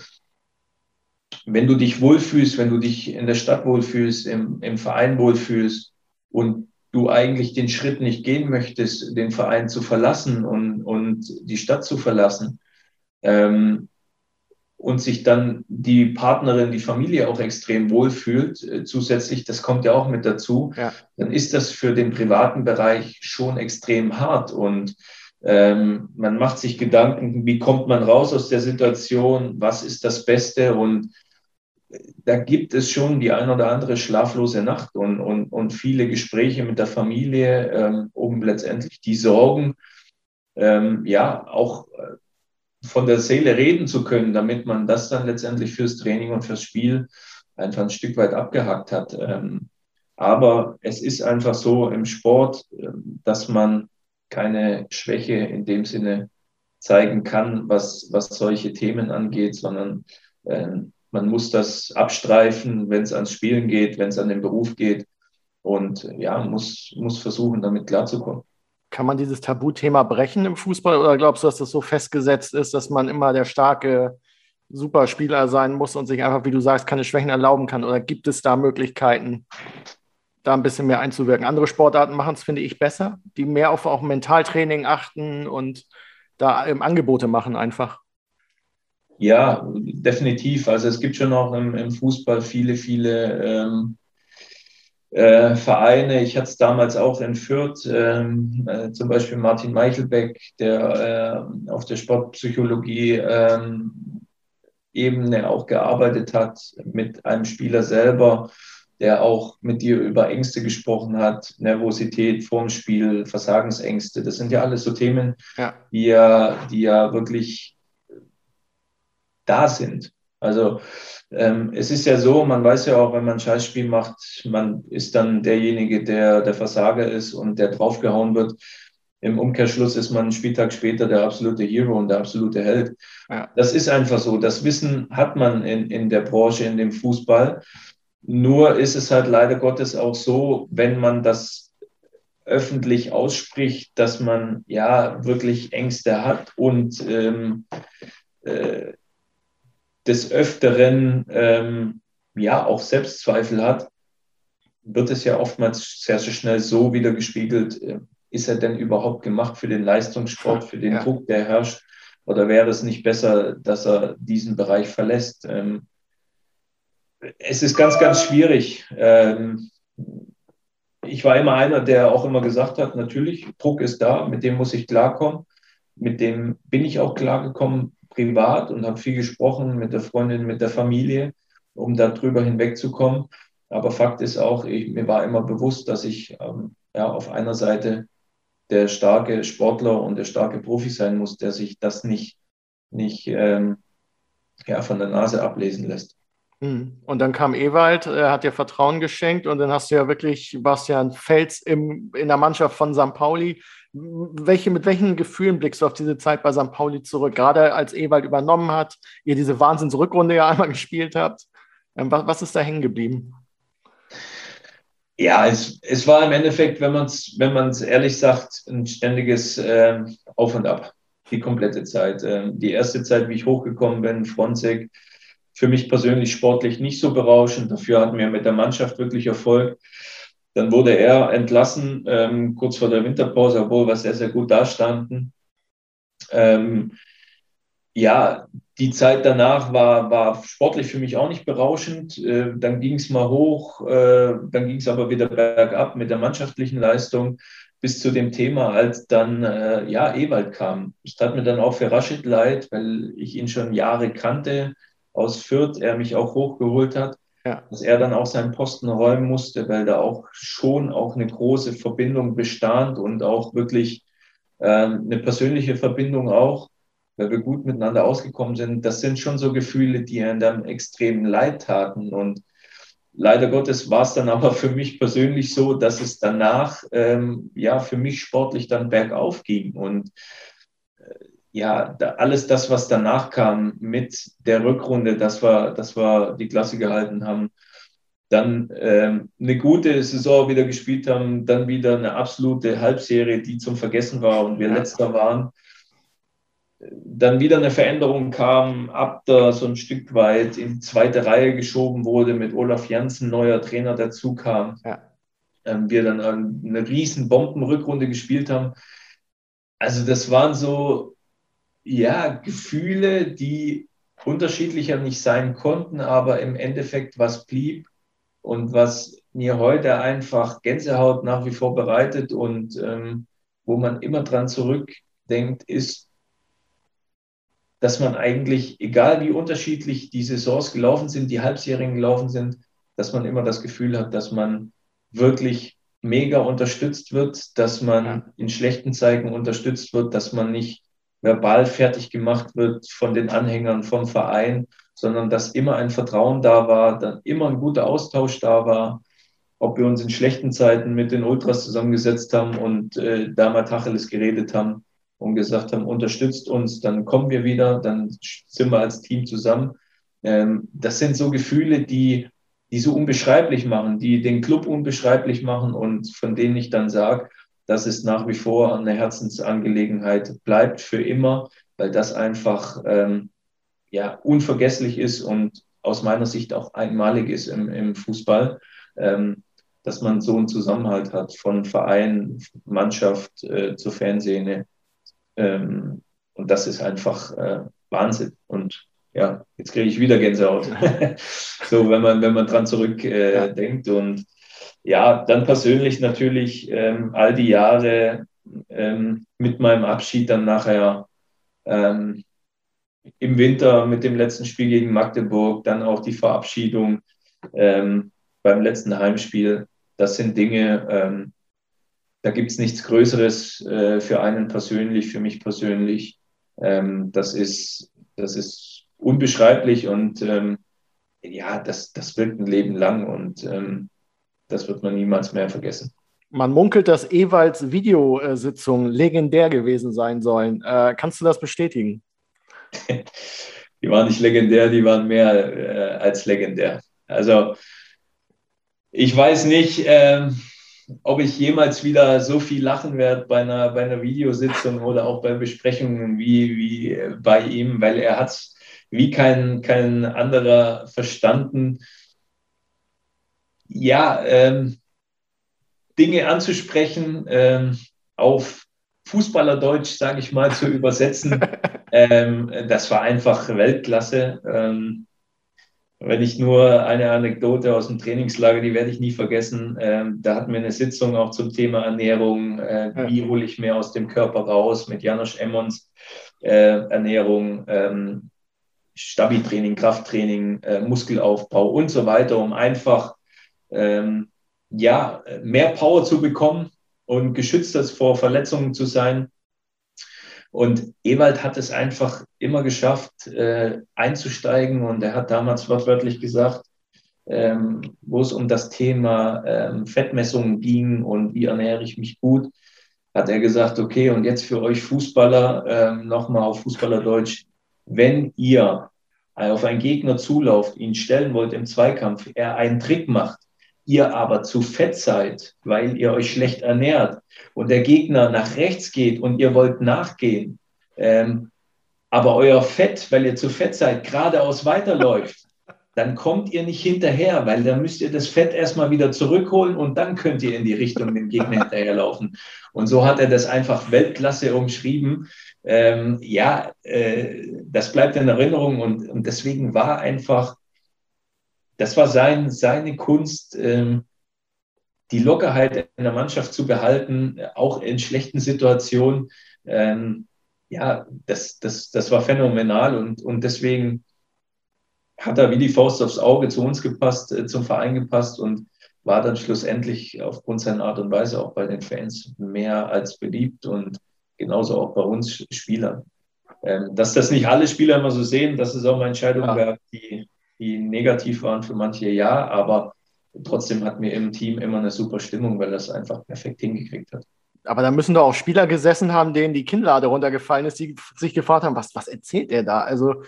wenn du dich wohlfühlst, wenn du dich in der Stadt wohlfühlst, im, im Verein wohlfühlst und du eigentlich den Schritt nicht gehen möchtest, den Verein zu verlassen und, und die Stadt zu verlassen, ähm, und sich dann die Partnerin, die Familie auch extrem wohlfühlt, äh, zusätzlich, das kommt ja auch mit dazu, ja. dann ist das für den privaten Bereich schon extrem hart. Und ähm, man macht sich Gedanken, wie kommt man raus aus der Situation, was ist das Beste und äh, da gibt es schon die ein oder andere schlaflose Nacht und, und, und viele Gespräche mit der Familie, ähm, um letztendlich die Sorgen, ähm, ja, auch äh, von der Seele reden zu können, damit man das dann letztendlich fürs Training und fürs Spiel einfach ein Stück weit abgehakt hat. Ähm, aber es ist einfach so im Sport, ähm, dass man keine Schwäche in dem Sinne zeigen kann, was, was solche Themen angeht, sondern ähm, man muss das abstreifen, wenn es ans Spielen geht, wenn es an den Beruf geht und ja, muss, muss versuchen, damit klarzukommen. Kann man dieses Tabuthema brechen im Fußball oder glaubst du, dass das so festgesetzt ist, dass man immer der starke Superspieler sein muss und sich einfach, wie du sagst, keine Schwächen erlauben kann? Oder gibt es da Möglichkeiten, da ein bisschen mehr einzuwirken? Andere Sportarten machen es, finde ich, besser, die mehr auf auch Mentaltraining achten und da Angebote machen einfach. Ja, definitiv. Also es gibt schon auch im, im Fußball viele, viele ähm, äh, Vereine. Ich hatte es damals auch in Fürth, ähm, äh, zum Beispiel Martin Meichelbeck, der äh, auf der Sportpsychologie ähm, Ebene auch gearbeitet hat mit einem Spieler selber, der auch mit dir über Ängste gesprochen hat, Nervosität vorm Spiel, Versagensängste. Das sind ja alles so Themen, ja. Die, ja, die ja wirklich da sind. Also ähm, es ist ja so, man weiß ja auch, wenn man ein Scheißspiel macht, man ist dann derjenige, der der Versager ist und der draufgehauen wird. Im Umkehrschluss ist man einen Spieltag später der absolute Hero und der absolute Held. Ja. Das ist einfach so. Das Wissen hat man in, in der Branche, in dem Fußball. Nur ist es halt leider Gottes auch so, wenn man das öffentlich ausspricht, dass man ja wirklich Ängste hat und ähm, äh, des Öfteren ähm, ja auch Selbstzweifel hat, wird es ja oftmals sehr, sehr schnell so wieder gespiegelt, äh, ist er denn überhaupt gemacht für den Leistungssport, für den ja. Druck, der herrscht? Oder wäre es nicht besser, dass er diesen Bereich verlässt? Ähm, es ist ganz, ganz schwierig. Ähm, ich war immer einer, der auch immer gesagt hat, natürlich, Druck ist da, mit dem muss ich klarkommen. Mit dem bin ich auch klargekommen privat und habe viel gesprochen mit der Freundin, mit der Familie, um darüber hinwegzukommen. Aber Fakt ist auch, ich, mir war immer bewusst, dass ich ähm, ja, auf einer Seite der starke Sportler und der starke Profi sein muss, der sich das nicht, nicht ähm, ja, von der Nase ablesen lässt. Hm. Und dann kam Ewald, er hat dir Vertrauen geschenkt und dann hast du ja wirklich, warst ja ein Fels im, in der Mannschaft von St. Pauli. Welche, mit welchen Gefühlen blickst du auf diese Zeit bei St. Pauli zurück? Gerade als Ewald übernommen hat, ihr diese Wahnsinnsrückrunde ja einmal gespielt habt. Ähm, was, was ist da hängen geblieben? Ja, es, es war im Endeffekt, wenn man es wenn man's ehrlich sagt, ein ständiges äh, Auf und Ab, die komplette Zeit. Ähm, die erste Zeit, wie ich hochgekommen bin, Fronzek, für mich persönlich sportlich nicht so berauschend. Dafür hatten wir mit der Mannschaft wirklich Erfolg. Dann wurde er entlassen, ähm, kurz vor der Winterpause, obwohl wir sehr, sehr gut dastanden. Ähm, ja, die Zeit danach war, war sportlich für mich auch nicht berauschend. Äh, dann ging es mal hoch, äh, dann ging es aber wieder bergab mit der mannschaftlichen Leistung bis zu dem Thema, als dann äh, ja Ewald kam. Es tat mir dann auch für Rashid leid, weil ich ihn schon Jahre kannte aus Fürth, er mich auch hochgeholt hat, dass er dann auch seinen Posten räumen musste, weil da auch schon auch eine große Verbindung bestand und auch wirklich äh, eine persönliche Verbindung auch weil wir gut miteinander ausgekommen sind, das sind schon so Gefühle, die einem dann extrem leid taten. Und leider Gottes war es dann aber für mich persönlich so, dass es danach ähm, ja für mich sportlich dann bergauf ging. Und ja, da, alles das, was danach kam mit der Rückrunde, dass wir, dass wir die Klasse gehalten haben, dann ähm, eine gute Saison wieder gespielt haben, dann wieder eine absolute Halbserie, die zum Vergessen war und wir letzter waren dann wieder eine Veränderung kam, ab da so ein Stück weit in die zweite Reihe geschoben wurde, mit Olaf Janssen, neuer Trainer dazu kam. Ja. Ähm, wir dann eine riesen Bombenrückrunde gespielt haben. Also das waren so, ja, Gefühle, die unterschiedlicher nicht sein konnten, aber im Endeffekt was blieb und was mir heute einfach Gänsehaut nach wie vor bereitet und ähm, wo man immer dran zurückdenkt, ist, dass man eigentlich, egal wie unterschiedlich die Saisons gelaufen sind, die Halbserien gelaufen sind, dass man immer das Gefühl hat, dass man wirklich mega unterstützt wird, dass man in schlechten Zeiten unterstützt wird, dass man nicht verbal fertig gemacht wird von den Anhängern, vom Verein, sondern dass immer ein Vertrauen da war, dann immer ein guter Austausch da war, ob wir uns in schlechten Zeiten mit den Ultras zusammengesetzt haben und äh, da mal Tacheles geredet haben und gesagt haben, unterstützt uns, dann kommen wir wieder, dann sind wir als Team zusammen. Ähm, das sind so Gefühle, die, die so unbeschreiblich machen, die den Club unbeschreiblich machen und von denen ich dann sage, dass es nach wie vor eine Herzensangelegenheit bleibt für immer, weil das einfach ähm, ja, unvergesslich ist und aus meiner Sicht auch einmalig ist im, im Fußball, ähm, dass man so einen Zusammenhalt hat von Verein, Mannschaft äh, zur Fanszene ähm, und das ist einfach äh, Wahnsinn. Und ja, jetzt kriege ich wieder Gänsehaut. so, wenn man, wenn man dran zurückdenkt. Äh, ja. Und ja, dann persönlich natürlich ähm, all die Jahre ähm, mit meinem Abschied dann nachher ähm, im Winter mit dem letzten Spiel gegen Magdeburg, dann auch die Verabschiedung ähm, beim letzten Heimspiel. Das sind Dinge, ähm, da gibt es nichts Größeres äh, für einen persönlich, für mich persönlich. Ähm, das, ist, das ist unbeschreiblich und ja, das, das wirkt ein Leben lang und das wird man niemals mehr vergessen. Man munkelt, dass Ewalds Videositzungen legendär gewesen sein sollen. Äh, kannst du das bestätigen? die waren nicht legendär, die waren mehr äh, als legendär. Also ich weiß nicht, ähm, ob ich jemals wieder so viel lachen werde bei einer, bei einer Videositzung oder auch bei Besprechungen wie, wie bei ihm, weil er hat es wie kein, kein anderer verstanden, ja, ähm, Dinge anzusprechen, ähm, auf Fußballerdeutsch, sage ich mal, zu übersetzen. ähm, das war einfach Weltklasse. Ähm, wenn ich nur eine Anekdote aus dem Trainingslager, die werde ich nie vergessen. Ähm, da hatten wir eine Sitzung auch zum Thema Ernährung. Äh, wie hole ich mehr aus dem Körper raus mit Janosch Emmons. äh, Ernährung, ähm, Stabi-Training, Krafttraining, äh, Muskelaufbau und so weiter, um einfach ähm, ja, mehr Power zu bekommen und geschützter vor Verletzungen zu sein. Und Ewald hat es einfach immer geschafft, äh, einzusteigen. Und er hat damals wortwörtlich gesagt, ähm, wo es um das Thema ähm, Fettmessungen ging und wie ernähre ich mich gut, hat er gesagt, okay, und jetzt für euch Fußballer, ähm, nochmal auf Fußballerdeutsch, wenn ihr auf einen Gegner zulauft, ihn stellen wollt im Zweikampf, er einen Trick macht, ihr aber zu fett seid, weil ihr euch schlecht ernährt und der Gegner nach rechts geht und ihr wollt nachgehen, ähm, aber euer Fett, weil ihr zu fett seid, geradeaus weiterläuft, dann kommt ihr nicht hinterher, weil dann müsst ihr das Fett erstmal wieder zurückholen und dann könnt ihr in die Richtung dem Gegner hinterherlaufen. Und so hat er das einfach Weltklasse umschrieben. Ähm, ja, äh, das bleibt in Erinnerung und, und deswegen war einfach, das war sein, seine Kunst, ähm, die Lockerheit in der Mannschaft zu behalten, auch in schlechten Situationen. Ähm, ja, das, das, das war phänomenal und, und deswegen hat er wie die Faust aufs Auge zu uns gepasst, äh, zum Verein gepasst und war dann schlussendlich aufgrund seiner Art und Weise auch bei den Fans mehr als beliebt und genauso auch bei uns Spielern. Ähm, dass das nicht alle Spieler immer so sehen, dass es auch mal Entscheidungen ja. die, die negativ waren für manche, ja, aber trotzdem hatten wir im Team immer eine super Stimmung, weil das einfach perfekt hingekriegt hat. Aber da müssen doch auch Spieler gesessen haben, denen die Kinnlade runtergefallen ist, die sich gefragt haben, was, was erzählt er da? Also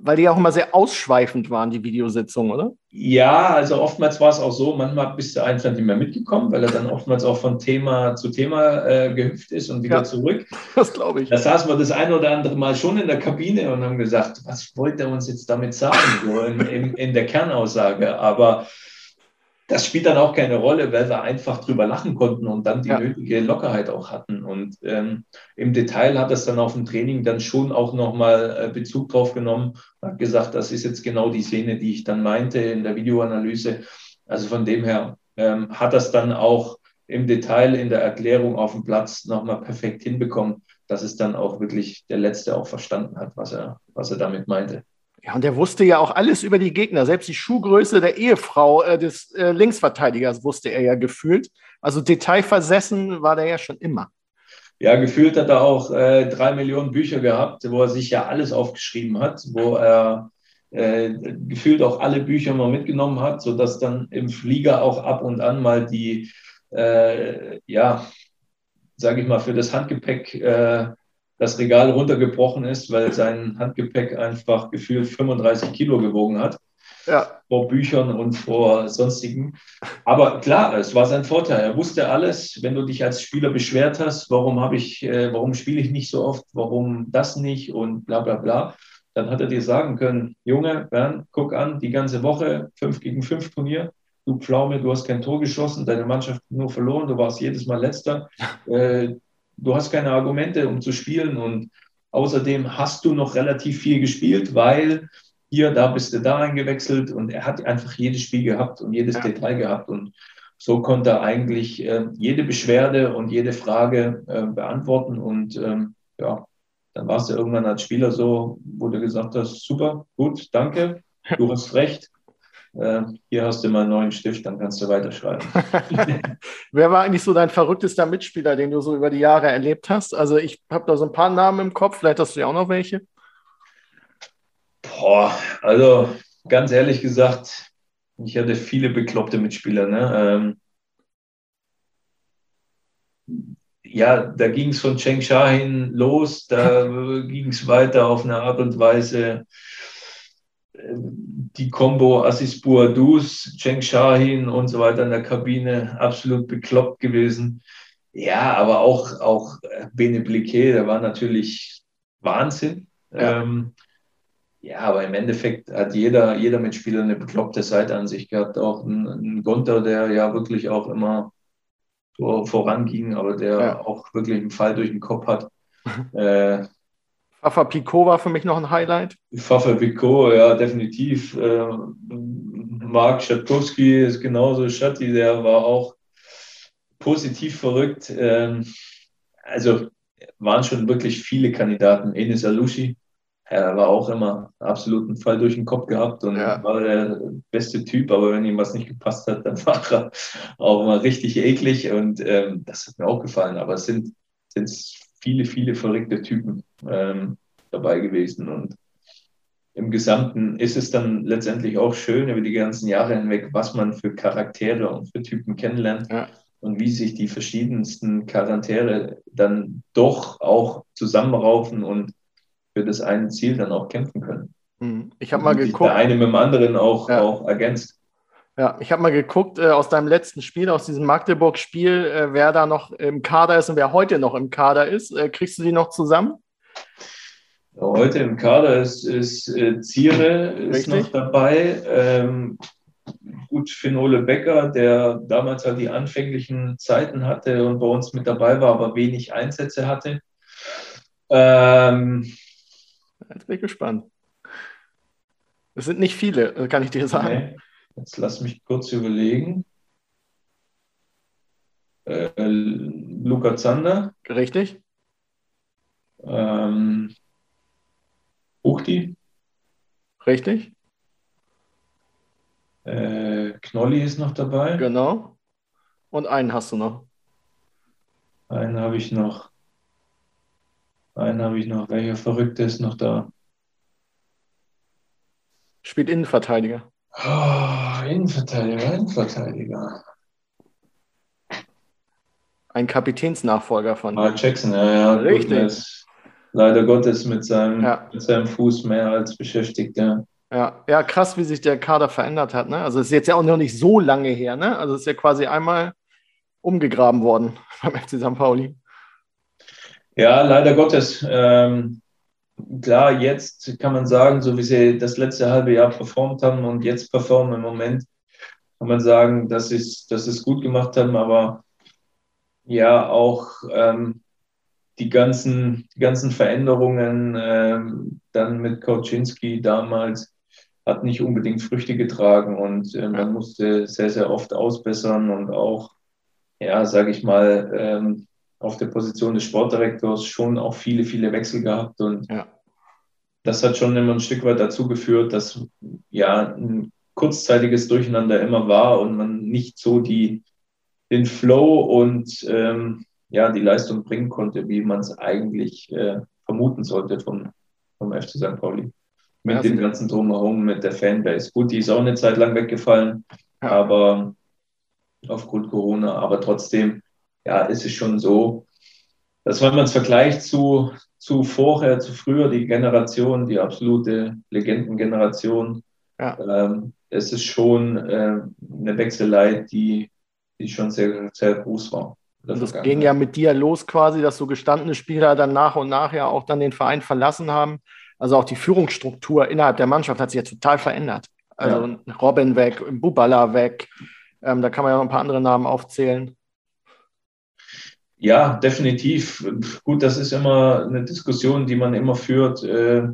weil die auch immer sehr ausschweifend waren, die Videositzungen, oder? Ja, also oftmals war es auch so, manchmal bist du einfach nicht mehr mitgekommen, weil er dann oftmals auch von Thema zu Thema äh, gehüpft ist und wieder ja, zurück. Das glaube ich. Da saßen wir das ein oder andere Mal schon in der Kabine und haben gesagt, was wollte er uns jetzt damit sagen, so in, in, in der Kernaussage. Aber das spielt dann auch keine Rolle, weil wir einfach drüber lachen konnten und dann die ja. nötige Lockerheit auch hatten. Und ähm, im Detail hat es dann auf dem Training dann schon auch nochmal äh, Bezug drauf genommen und hat gesagt, das ist jetzt genau die Szene, die ich dann meinte in der Videoanalyse. Also von dem her ähm, hat das dann auch im Detail in der Erklärung auf dem Platz nochmal perfekt hinbekommen, dass es dann auch wirklich der Letzte auch verstanden hat, was er, was er damit meinte. Ja, und der wusste ja auch alles über die Gegner. Selbst die Schuhgröße der Ehefrau äh, des äh, Linksverteidigers wusste er ja gefühlt. Also detailversessen war der ja schon immer. Ja, gefühlt hat er auch äh, drei Millionen Bücher gehabt, wo er sich ja alles aufgeschrieben hat, wo er äh, gefühlt auch alle Bücher mal mitgenommen hat, sodass dann im Flieger auch ab und an mal die, äh, ja, sage ich mal, für das Handgepäck äh, das Regal runtergebrochen ist, weil sein Handgepäck einfach gefühlt 35 Kilo gewogen hat. Ja. Vor Büchern und vor sonstigen. Aber klar, es war sein Vorteil. Er wusste alles. Wenn du dich als Spieler beschwert hast, warum habe ich, äh, warum spiele ich nicht so oft, warum das nicht und bla bla bla, dann hat er dir sagen können, Junge, Bernd, guck an, die ganze Woche 5 gegen 5 Turnier. Du Pflaume, du hast kein Tor geschossen, deine Mannschaft nur verloren, du warst jedes Mal letzter. Äh, du hast keine Argumente, um zu spielen und außerdem hast du noch relativ viel gespielt, weil hier, da bist du da eingewechselt und er hat einfach jedes Spiel gehabt und jedes ja. Detail gehabt und so konnte er eigentlich äh, jede Beschwerde und jede Frage äh, beantworten und ähm, ja, dann warst du irgendwann als Spieler so, wo du gesagt hast, super, gut, danke, du hast recht, äh, hier hast du mal einen neuen Stift, dann kannst du weiterschreiben. Wer war eigentlich so dein verrücktester Mitspieler, den du so über die Jahre erlebt hast? Also ich habe da so ein paar Namen im Kopf, vielleicht hast du ja auch noch welche. Boah, also ganz ehrlich gesagt, ich hatte viele bekloppte Mitspieler. Ne? Ähm, ja, da ging es von Cheng Shahin los, da ging es weiter auf eine Art und Weise die Combo Assis Bouadouz, Cheng Shahin und so weiter in der Kabine absolut bekloppt gewesen. Ja, aber auch, auch Bene Bliquet, der war natürlich Wahnsinn. Ja. Ähm, ja, aber im Endeffekt hat jeder, jeder Mitspieler eine bekloppte Seite an sich gehabt. Auch ein, ein Gonter, der ja wirklich auch immer vor, voranging, aber der ja. auch wirklich einen Fall durch den Kopf hat. äh, Fafa Picot war für mich noch ein Highlight. Fafa Picot, ja, definitiv. Äh, Marc Schatkowski ist genauso. Schatti, der war auch positiv verrückt. Ähm, also waren schon wirklich viele Kandidaten. Enes Alushi, er war auch immer absoluten Fall durch den Kopf gehabt und ja. war der beste Typ, aber wenn ihm was nicht gepasst hat, dann war er auch mal richtig eklig und ähm, das hat mir auch gefallen. Aber es sind, sind viele, viele verrückte Typen ähm, dabei gewesen und im Gesamten ist es dann letztendlich auch schön über die ganzen Jahre hinweg, was man für Charaktere und für Typen kennenlernt. Ja und wie sich die verschiedensten Charaktere dann doch auch zusammenraufen und für das eine Ziel dann auch kämpfen können. Hm. Ich habe mal geguckt. Der eine mit dem anderen auch, ja. auch ergänzt. Ja, ich habe mal geguckt äh, aus deinem letzten Spiel, aus diesem Magdeburg-Spiel, äh, wer da noch im Kader ist und wer heute noch im Kader ist. Äh, kriegst du die noch zusammen? Heute im Kader ist, ist äh, Ziere ist noch dabei. Ähm, gut Finole Becker, der damals halt die anfänglichen Zeiten hatte und bei uns mit dabei war, aber wenig Einsätze hatte. Ähm, Jetzt bin ich gespannt. Es sind nicht viele, kann ich dir sagen. Nee. Jetzt lass mich kurz überlegen. Äh, Luca Zander. Richtig. Ähm, Uchti. Richtig. Äh, Knolli ist noch dabei. Genau. Und einen hast du noch. Einen habe ich noch. Einen habe ich noch. Welcher Verrückte ist noch da? Spielt Innenverteidiger. Oh, Innenverteidiger, Innenverteidiger. Ein Kapitänsnachfolger von. Ah, Jackson, ja, ja. Richtig. leider Gottes mit seinem, ja. mit seinem Fuß mehr als beschäftigt, ja. Ja, ja, krass, wie sich der Kader verändert hat. Ne? Also es ist jetzt ja auch noch nicht so lange her. Ne? Also es ist ja quasi einmal umgegraben worden beim FC St. Pauli. Ja, leider Gottes. Ähm, klar, jetzt kann man sagen, so wie sie das letzte halbe Jahr performt haben und jetzt performen im Moment, kann man sagen, dass sie dass es gut gemacht haben, aber ja, auch ähm, die ganzen, ganzen Veränderungen ähm, dann mit Kauczynski damals hat nicht unbedingt Früchte getragen und äh, man musste sehr, sehr oft ausbessern und auch, ja, sage ich mal, ähm, auf der Position des Sportdirektors schon auch viele, viele Wechsel gehabt und ja. das hat schon immer ein Stück weit dazu geführt, dass ja ein kurzzeitiges Durcheinander immer war und man nicht so die, den Flow und ähm, ja, die Leistung bringen konnte, wie man es eigentlich äh, vermuten sollte vom, vom FC St. Pauli mit ja, dem ganzen Drumherum, mit der Fanbase. Gut, die ist auch eine Zeit lang weggefallen, ja. aber aufgrund Corona, aber trotzdem, ja, ist es schon so, dass wenn man es vergleicht zu, zu vorher, zu früher, die Generation, die absolute Legendengeneration, ja. ähm, es ist schon äh, eine Wechselei, die, die schon sehr, sehr groß war. Und das ging ja mit dir los quasi, dass so gestandene Spieler dann nach und nach ja auch dann den Verein verlassen haben. Also auch die Führungsstruktur innerhalb der Mannschaft hat sich jetzt total verändert. Also ja. Robin weg, Bubala weg. Ähm, da kann man ja noch ein paar andere Namen aufzählen. Ja, definitiv. Gut, das ist immer eine Diskussion, die man immer führt. Äh,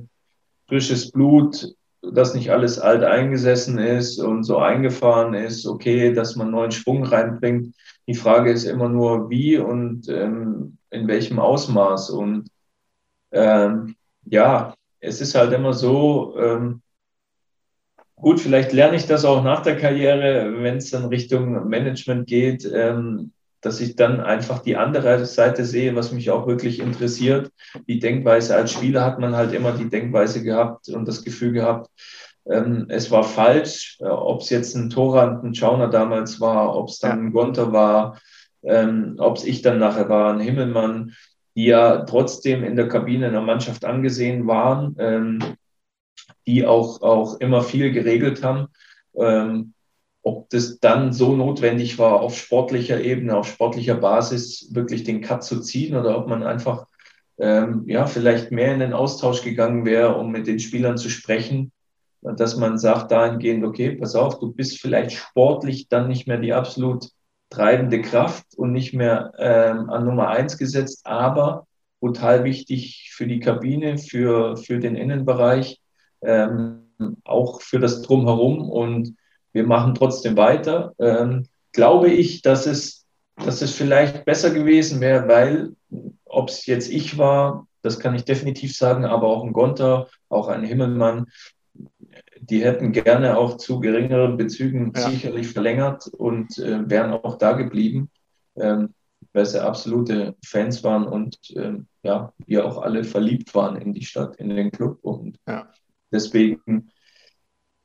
frisches Blut, das nicht alles alt eingesessen ist und so eingefahren ist, okay, dass man neuen Schwung reinbringt. Die Frage ist immer nur, wie und ähm, in welchem Ausmaß. Und ähm, ja, es ist halt immer so, ähm, gut, vielleicht lerne ich das auch nach der Karriere, wenn es dann Richtung Management geht, ähm, dass ich dann einfach die andere Seite sehe, was mich auch wirklich interessiert. Die Denkweise als Spieler hat man halt immer die Denkweise gehabt und das Gefühl gehabt, ähm, es war falsch, äh, ob es jetzt ein Torrand, ein Schauner damals war, ob es dann ein Gonter war, ähm, ob es ich dann nachher war, ein Himmelmann die ja trotzdem in der Kabine in der Mannschaft angesehen waren, ähm, die auch, auch immer viel geregelt haben. Ob das dann so notwendig war, auf sportlicher Ebene, auf sportlicher Basis wirklich den Cut zu ziehen oder ob man einfach ähm, ja, vielleicht mehr in den Austausch gegangen wäre, um mit den Spielern zu sprechen, dass man sagt dahingehend, okay, pass auf, du bist vielleicht sportlich dann nicht mehr die absolut treibende Kraft und nicht mehr ähm, an Nummer eins gesetzt, aber total wichtig für die Kabine, für, für den Innenbereich, ähm, auch für das Drumherum und wir machen trotzdem weiter. Ähm, glaube ich, dass es dass es vielleicht besser gewesen wäre, weil, ob es jetzt ich war, das kann ich definitiv sagen, aber auch ein Gonter, auch ein Himmelmann, die hätten gerne auch zu geringeren Bezügen ja. sicherlich verlängert und äh, wären auch da geblieben, ähm, weil sie absolute Fans waren und ähm, ja, wir auch alle verliebt waren in die Stadt, in den Club. Und ja. deswegen,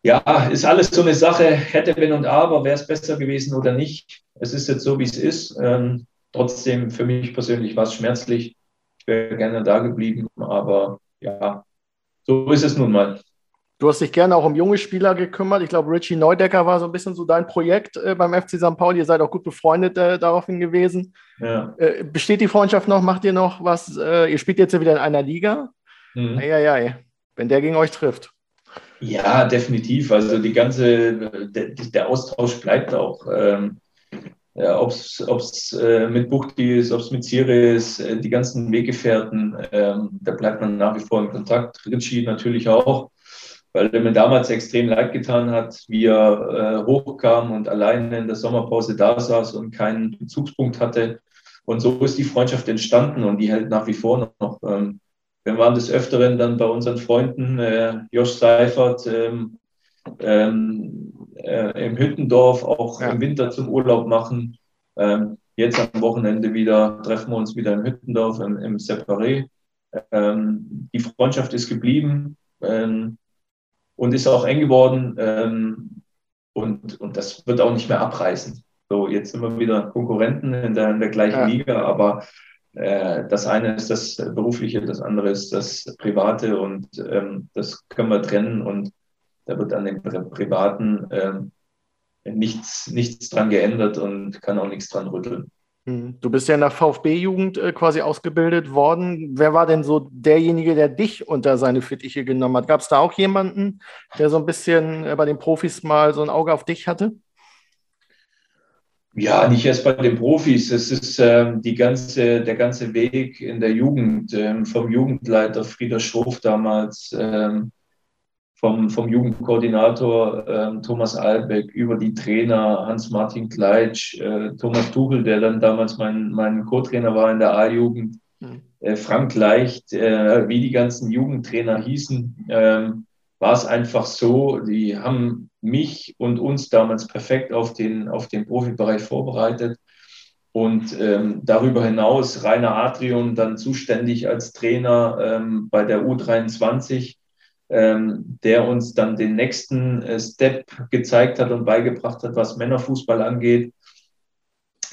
ja, ist alles so eine Sache, hätte, wenn und aber, wäre es besser gewesen oder nicht. Es ist jetzt so, wie es ist. Ähm, trotzdem, für mich persönlich war es schmerzlich. Ich wäre gerne da geblieben, aber ja, so ist es nun mal. Du hast dich gerne auch um junge Spieler gekümmert. Ich glaube, Richie Neudecker war so ein bisschen so dein Projekt äh, beim FC St. Pauli. Ihr seid auch gut befreundet äh, daraufhin gewesen. Ja. Äh, besteht die Freundschaft noch? Macht ihr noch was? Äh, ihr spielt jetzt ja wieder in einer Liga. Mhm. Eieiei, wenn der gegen euch trifft. Ja, definitiv. Also die ganze, der, der Austausch bleibt auch. Ähm, ja, ob es äh, mit Buchti ist, ob es mit Sire ist, äh, die ganzen Weggefährten, ähm, da bleibt man nach wie vor in Kontakt. Ritchie natürlich auch weil er mir damals extrem leid getan hat, wie er äh, hochkam und alleine in der Sommerpause da saß und keinen Bezugspunkt hatte. Und so ist die Freundschaft entstanden und die hält nach wie vor noch. Ähm, wir waren des Öfteren dann bei unseren Freunden, äh, Josh Seifert, ähm, ähm, äh, im Hüttendorf, auch ja. im Winter zum Urlaub machen. Ähm, jetzt am Wochenende wieder treffen wir uns wieder im Hüttendorf, im, im Separé. Ähm, die Freundschaft ist geblieben. Ähm, und ist auch eng geworden. Ähm, und, und das wird auch nicht mehr abreißen. So, jetzt sind wir wieder Konkurrenten in der, in der gleichen ja. Liga, aber das eine ist das Berufliche, das andere ist das Private und ähm, das können wir trennen und da wird an den Privaten ähm, nichts, nichts dran geändert und kann auch nichts dran rütteln. Hm. Du bist ja in der VfB-Jugend äh, quasi ausgebildet worden. Wer war denn so derjenige, der dich unter seine Fittiche genommen hat? Gab es da auch jemanden, der so ein bisschen äh, bei den Profis mal so ein Auge auf dich hatte? Ja, nicht erst bei den Profis. Es ist ähm, die ganze, der ganze Weg in der Jugend, ähm, vom Jugendleiter Frieder Schroff damals, ähm, vom, vom Jugendkoordinator äh, Thomas Albeck über die Trainer Hans-Martin Kleitsch, äh, Thomas Tuchel, der dann damals mein, mein Co-Trainer war in der A-Jugend, mhm. äh, Frank Leicht, äh, wie die ganzen Jugendtrainer hießen, ähm, war es einfach so, die haben mich und uns damals perfekt auf den, auf den Profibereich vorbereitet. Und ähm, darüber hinaus Rainer Adrian dann zuständig als Trainer ähm, bei der U23 ähm, der uns dann den nächsten äh, Step gezeigt hat und beigebracht hat, was Männerfußball angeht.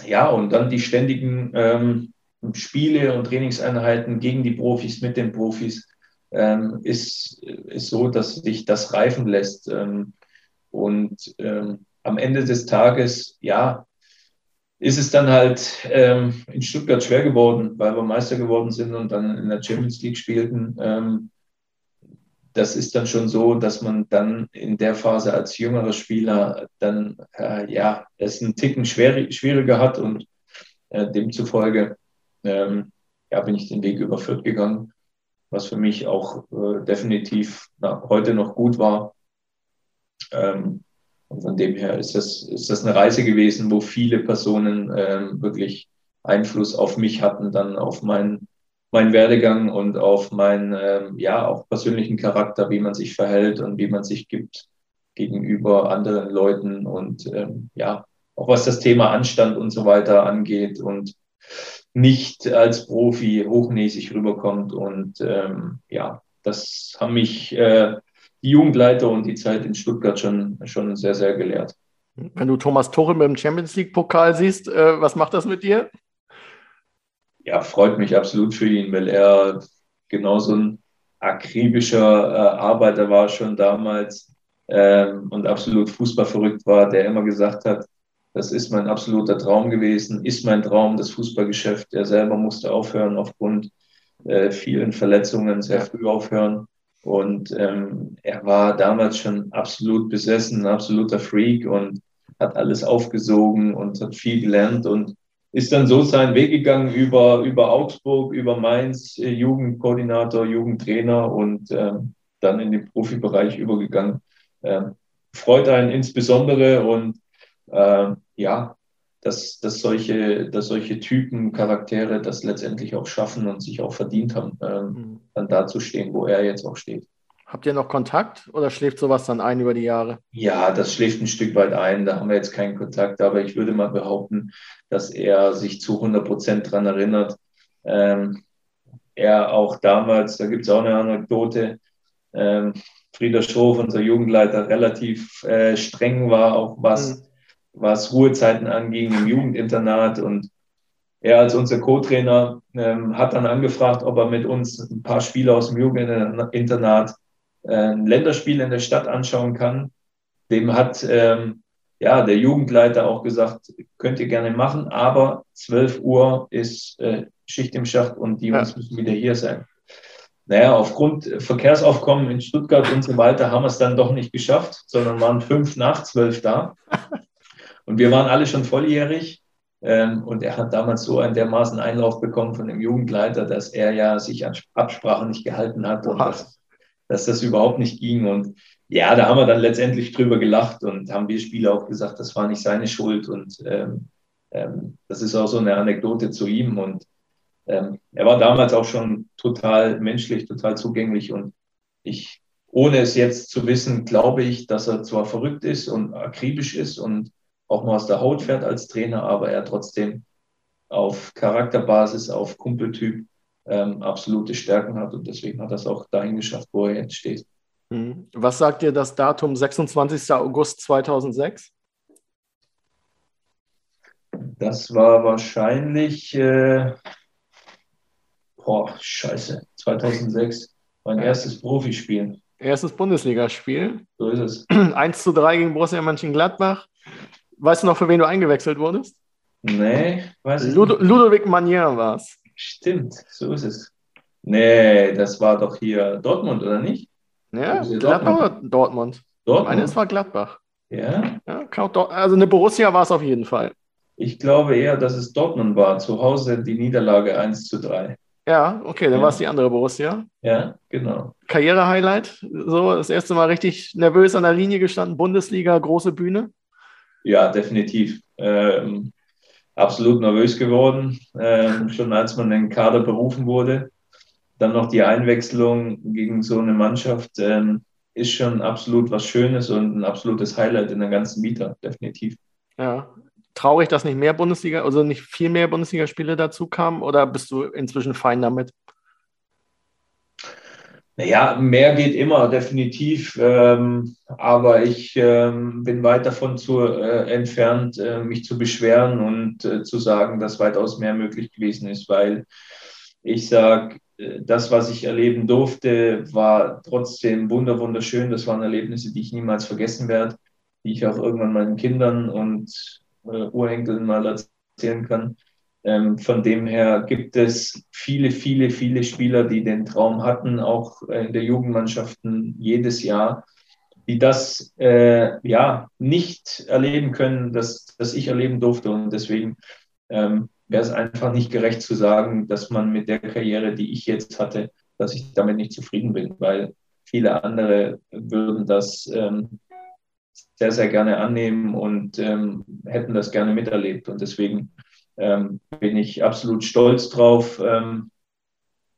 Ja, und dann die ständigen ähm, Spiele und Trainingseinheiten gegen die Profis, mit den Profis, ähm, ist, ist so, dass sich das reifen lässt. Ähm, und ähm, am Ende des Tages, ja, ist es dann halt ähm, in Stuttgart schwer geworden, weil wir Meister geworden sind und dann in der Champions League spielten. Ähm, das ist dann schon so, dass man dann in der Phase als jüngerer Spieler dann äh, ja es einen Ticken schwer, schwieriger hat und äh, demzufolge ähm, ja, bin ich den Weg über Fürth gegangen, was für mich auch äh, definitiv na, heute noch gut war. Ähm, und von dem her ist das, ist das eine Reise gewesen, wo viele Personen ähm, wirklich Einfluss auf mich hatten, dann auf meinen meinen Werdegang und auf meinen, ähm, ja, auch persönlichen Charakter, wie man sich verhält und wie man sich gibt gegenüber anderen Leuten und ähm, ja, auch was das Thema Anstand und so weiter angeht und nicht als Profi hochnäsig rüberkommt. Und ähm, ja, das haben mich äh, die Jugendleiter und die Zeit in Stuttgart schon, schon sehr, sehr gelehrt. Wenn du Thomas Tuchel mit dem Champions League-Pokal siehst, äh, was macht das mit dir? ja, freut mich absolut für ihn, weil er genauso ein akribischer äh, Arbeiter war schon damals ähm, und absolut fußballverrückt war, der immer gesagt hat, das ist mein absoluter Traum gewesen, ist mein Traum, das Fußballgeschäft. Er selber musste aufhören aufgrund äh, vielen Verletzungen, sehr früh aufhören. Und ähm, er war damals schon absolut besessen, ein absoluter Freak und hat alles aufgesogen und hat viel gelernt und ist dann so seinen Weg gegangen über, über Augsburg, über Mainz, äh, Jugendkoordinator, Jugendtrainer und äh, dann in den Profibereich übergegangen. Äh, freut einen insbesondere und äh, ja, dass, dass, solche, dass solche Typen, Charaktere das letztendlich auch schaffen und sich auch verdient haben, ähm, mhm. dann da zu stehen, wo er jetzt auch steht. Habt ihr noch Kontakt oder schläft sowas dann ein über die Jahre? Ja, das schläft ein Stück weit ein. Da haben wir jetzt keinen Kontakt, aber ich würde mal behaupten, dass er sich zu 100 Prozent daran erinnert. Ähm, er auch damals, da gibt es auch eine Anekdote, ähm, Frieder Schroff, unser Jugendleiter, relativ äh, streng war, auch was, mhm. Was Ruhezeiten anging im Jugendinternat. Und er als unser Co-Trainer ähm, hat dann angefragt, ob er mit uns ein paar Spiele aus dem Jugendinternat äh, ein Länderspiel in der Stadt anschauen kann. Dem hat ähm, ja, der Jugendleiter auch gesagt, könnt ihr gerne machen, aber 12 Uhr ist äh, Schicht im Schacht und die Jungs ja. müssen wieder hier sein. Naja, aufgrund Verkehrsaufkommen in Stuttgart und so weiter haben wir es dann doch nicht geschafft, sondern waren fünf nach zwölf da. Und wir waren alle schon volljährig. Ähm, und er hat damals so einen dermaßen Einlauf bekommen von dem Jugendleiter, dass er ja sich an Absprachen nicht gehalten hat und dass, dass das überhaupt nicht ging. Und ja, da haben wir dann letztendlich drüber gelacht und haben wir Spieler auch gesagt, das war nicht seine Schuld. Und ähm, ähm, das ist auch so eine Anekdote zu ihm. Und ähm, er war damals auch schon total menschlich, total zugänglich und ich, ohne es jetzt zu wissen, glaube ich, dass er zwar verrückt ist und akribisch ist und auch mal aus der Haut fährt als Trainer, aber er trotzdem auf Charakterbasis, auf Kumpeltyp ähm, absolute Stärken hat und deswegen hat er es auch dahin geschafft, wo er jetzt steht. Hm. Was sagt dir das Datum 26. August 2006? Das war wahrscheinlich äh, Boah, scheiße. 2006. Mein ja. erstes Profispiel. Erstes Bundesligaspiel. So ist es. 1 zu 3 gegen Borussia Mönchengladbach. Weißt du noch, für wen du eingewechselt wurdest? Nee, weiß ich nicht. Ludovic Manier war es. Stimmt, so ist es. Nee, das war doch hier Dortmund, oder nicht? Ja, Gladbach oder Dortmund? Dortmund. Eines war Gladbach. Ja? ja also eine Borussia war es auf jeden Fall. Ich glaube eher, dass es Dortmund war. Zu Hause die Niederlage 1 zu 3. Ja, okay, dann ja. war es die andere Borussia. Ja, genau. Karriere-Highlight, so das erste Mal richtig nervös an der Linie gestanden, Bundesliga, große Bühne. Ja, definitiv. Ähm, absolut nervös geworden, ähm, schon als man in den Kader berufen wurde. Dann noch die Einwechslung gegen so eine Mannschaft ähm, ist schon absolut was Schönes und ein absolutes Highlight in der ganzen Vita, definitiv. Ja, traurig, dass nicht mehr Bundesliga, also nicht viel mehr Bundesligaspiele dazu kamen oder bist du inzwischen fein damit? Naja, mehr geht immer, definitiv. Ähm, aber ich ähm, bin weit davon zu, äh, entfernt, äh, mich zu beschweren und äh, zu sagen, dass weitaus mehr möglich gewesen ist, weil ich sage, äh, das, was ich erleben durfte, war trotzdem wunderschön. Das waren Erlebnisse, die ich niemals vergessen werde, die ich auch irgendwann meinen Kindern und äh, Urenkeln mal erzählen kann. Ähm, von dem her gibt es viele, viele, viele Spieler, die den Traum hatten, auch in der Jugendmannschaften jedes Jahr, die das äh, ja nicht erleben können, dass, dass ich erleben durfte. Und deswegen ähm, wäre es einfach nicht gerecht zu sagen, dass man mit der Karriere, die ich jetzt hatte, dass ich damit nicht zufrieden bin, weil viele andere würden das ähm, sehr, sehr gerne annehmen und ähm, hätten das gerne miterlebt. Und deswegen ähm, bin ich absolut stolz drauf, ähm,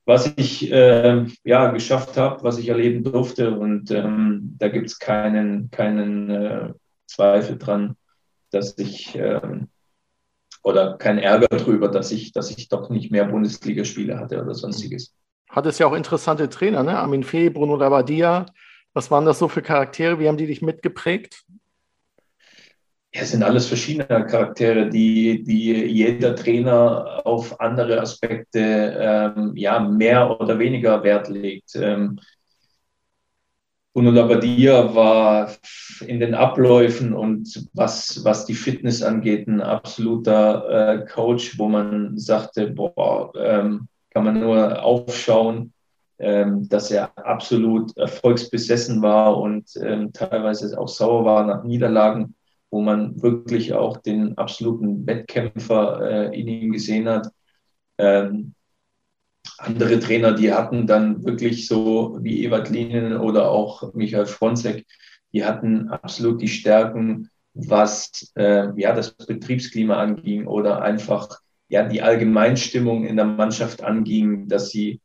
was ich äh, ja, geschafft habe, was ich erleben durfte. Und ähm, da gibt es keinen, keinen äh, Zweifel dran, dass ich ähm, oder kein Ärger drüber, dass ich, dass ich doch nicht mehr Bundesligaspiele hatte oder sonstiges. Hat es ja auch interessante Trainer, ne? Armin Fee, Bruno Labbadia, was waren das so für Charaktere? Wie haben die dich mitgeprägt? Ja, es sind alles verschiedene Charaktere, die, die jeder Trainer auf andere Aspekte ähm, ja, mehr oder weniger Wert legt. Ähm, Bruno Labbadia war in den Abläufen und was, was die Fitness angeht, ein absoluter äh, Coach, wo man sagte, boah, ähm, kann man nur aufschauen ähm, dass er absolut erfolgsbesessen war und ähm, teilweise auch sauer war nach Niederlagen, wo man wirklich auch den absoluten Wettkämpfer äh, in ihm gesehen hat. Ähm, andere Trainer, die hatten dann wirklich so wie Ewald Lienen oder auch Michael Fronzek, die hatten absolut die Stärken, was äh, ja das Betriebsklima anging oder einfach ja die Allgemeinstimmung in der Mannschaft anging, dass sie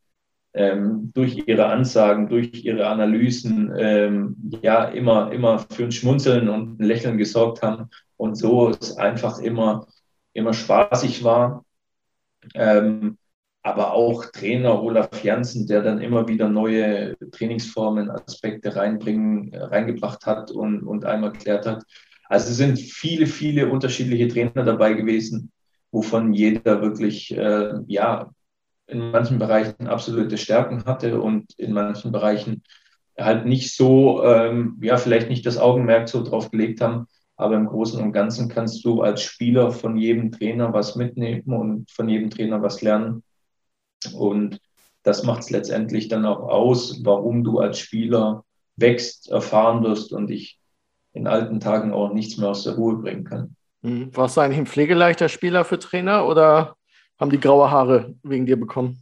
ähm, durch ihre Ansagen, durch ihre Analysen ähm, ja immer, immer für ein Schmunzeln und ein Lächeln gesorgt haben und so es einfach immer, immer spaßig war. Ähm, aber auch Trainer Olaf Janssen, der dann immer wieder neue Trainingsformen, Aspekte reinbringen, reingebracht hat und, und einmal erklärt hat. Also es sind viele, viele unterschiedliche Trainer dabei gewesen, wovon jeder wirklich äh, ja in manchen Bereichen absolute Stärken hatte und in manchen Bereichen halt nicht so, ähm, ja, vielleicht nicht das Augenmerk so drauf gelegt haben. Aber im Großen und Ganzen kannst du als Spieler von jedem Trainer was mitnehmen und von jedem Trainer was lernen. Und das macht es letztendlich dann auch aus, warum du als Spieler wächst, erfahren wirst und dich in alten Tagen auch nichts mehr aus der Ruhe bringen kann. Mhm. Warst du eigentlich ein pflegeleichter Spieler für Trainer oder haben die graue Haare wegen dir bekommen?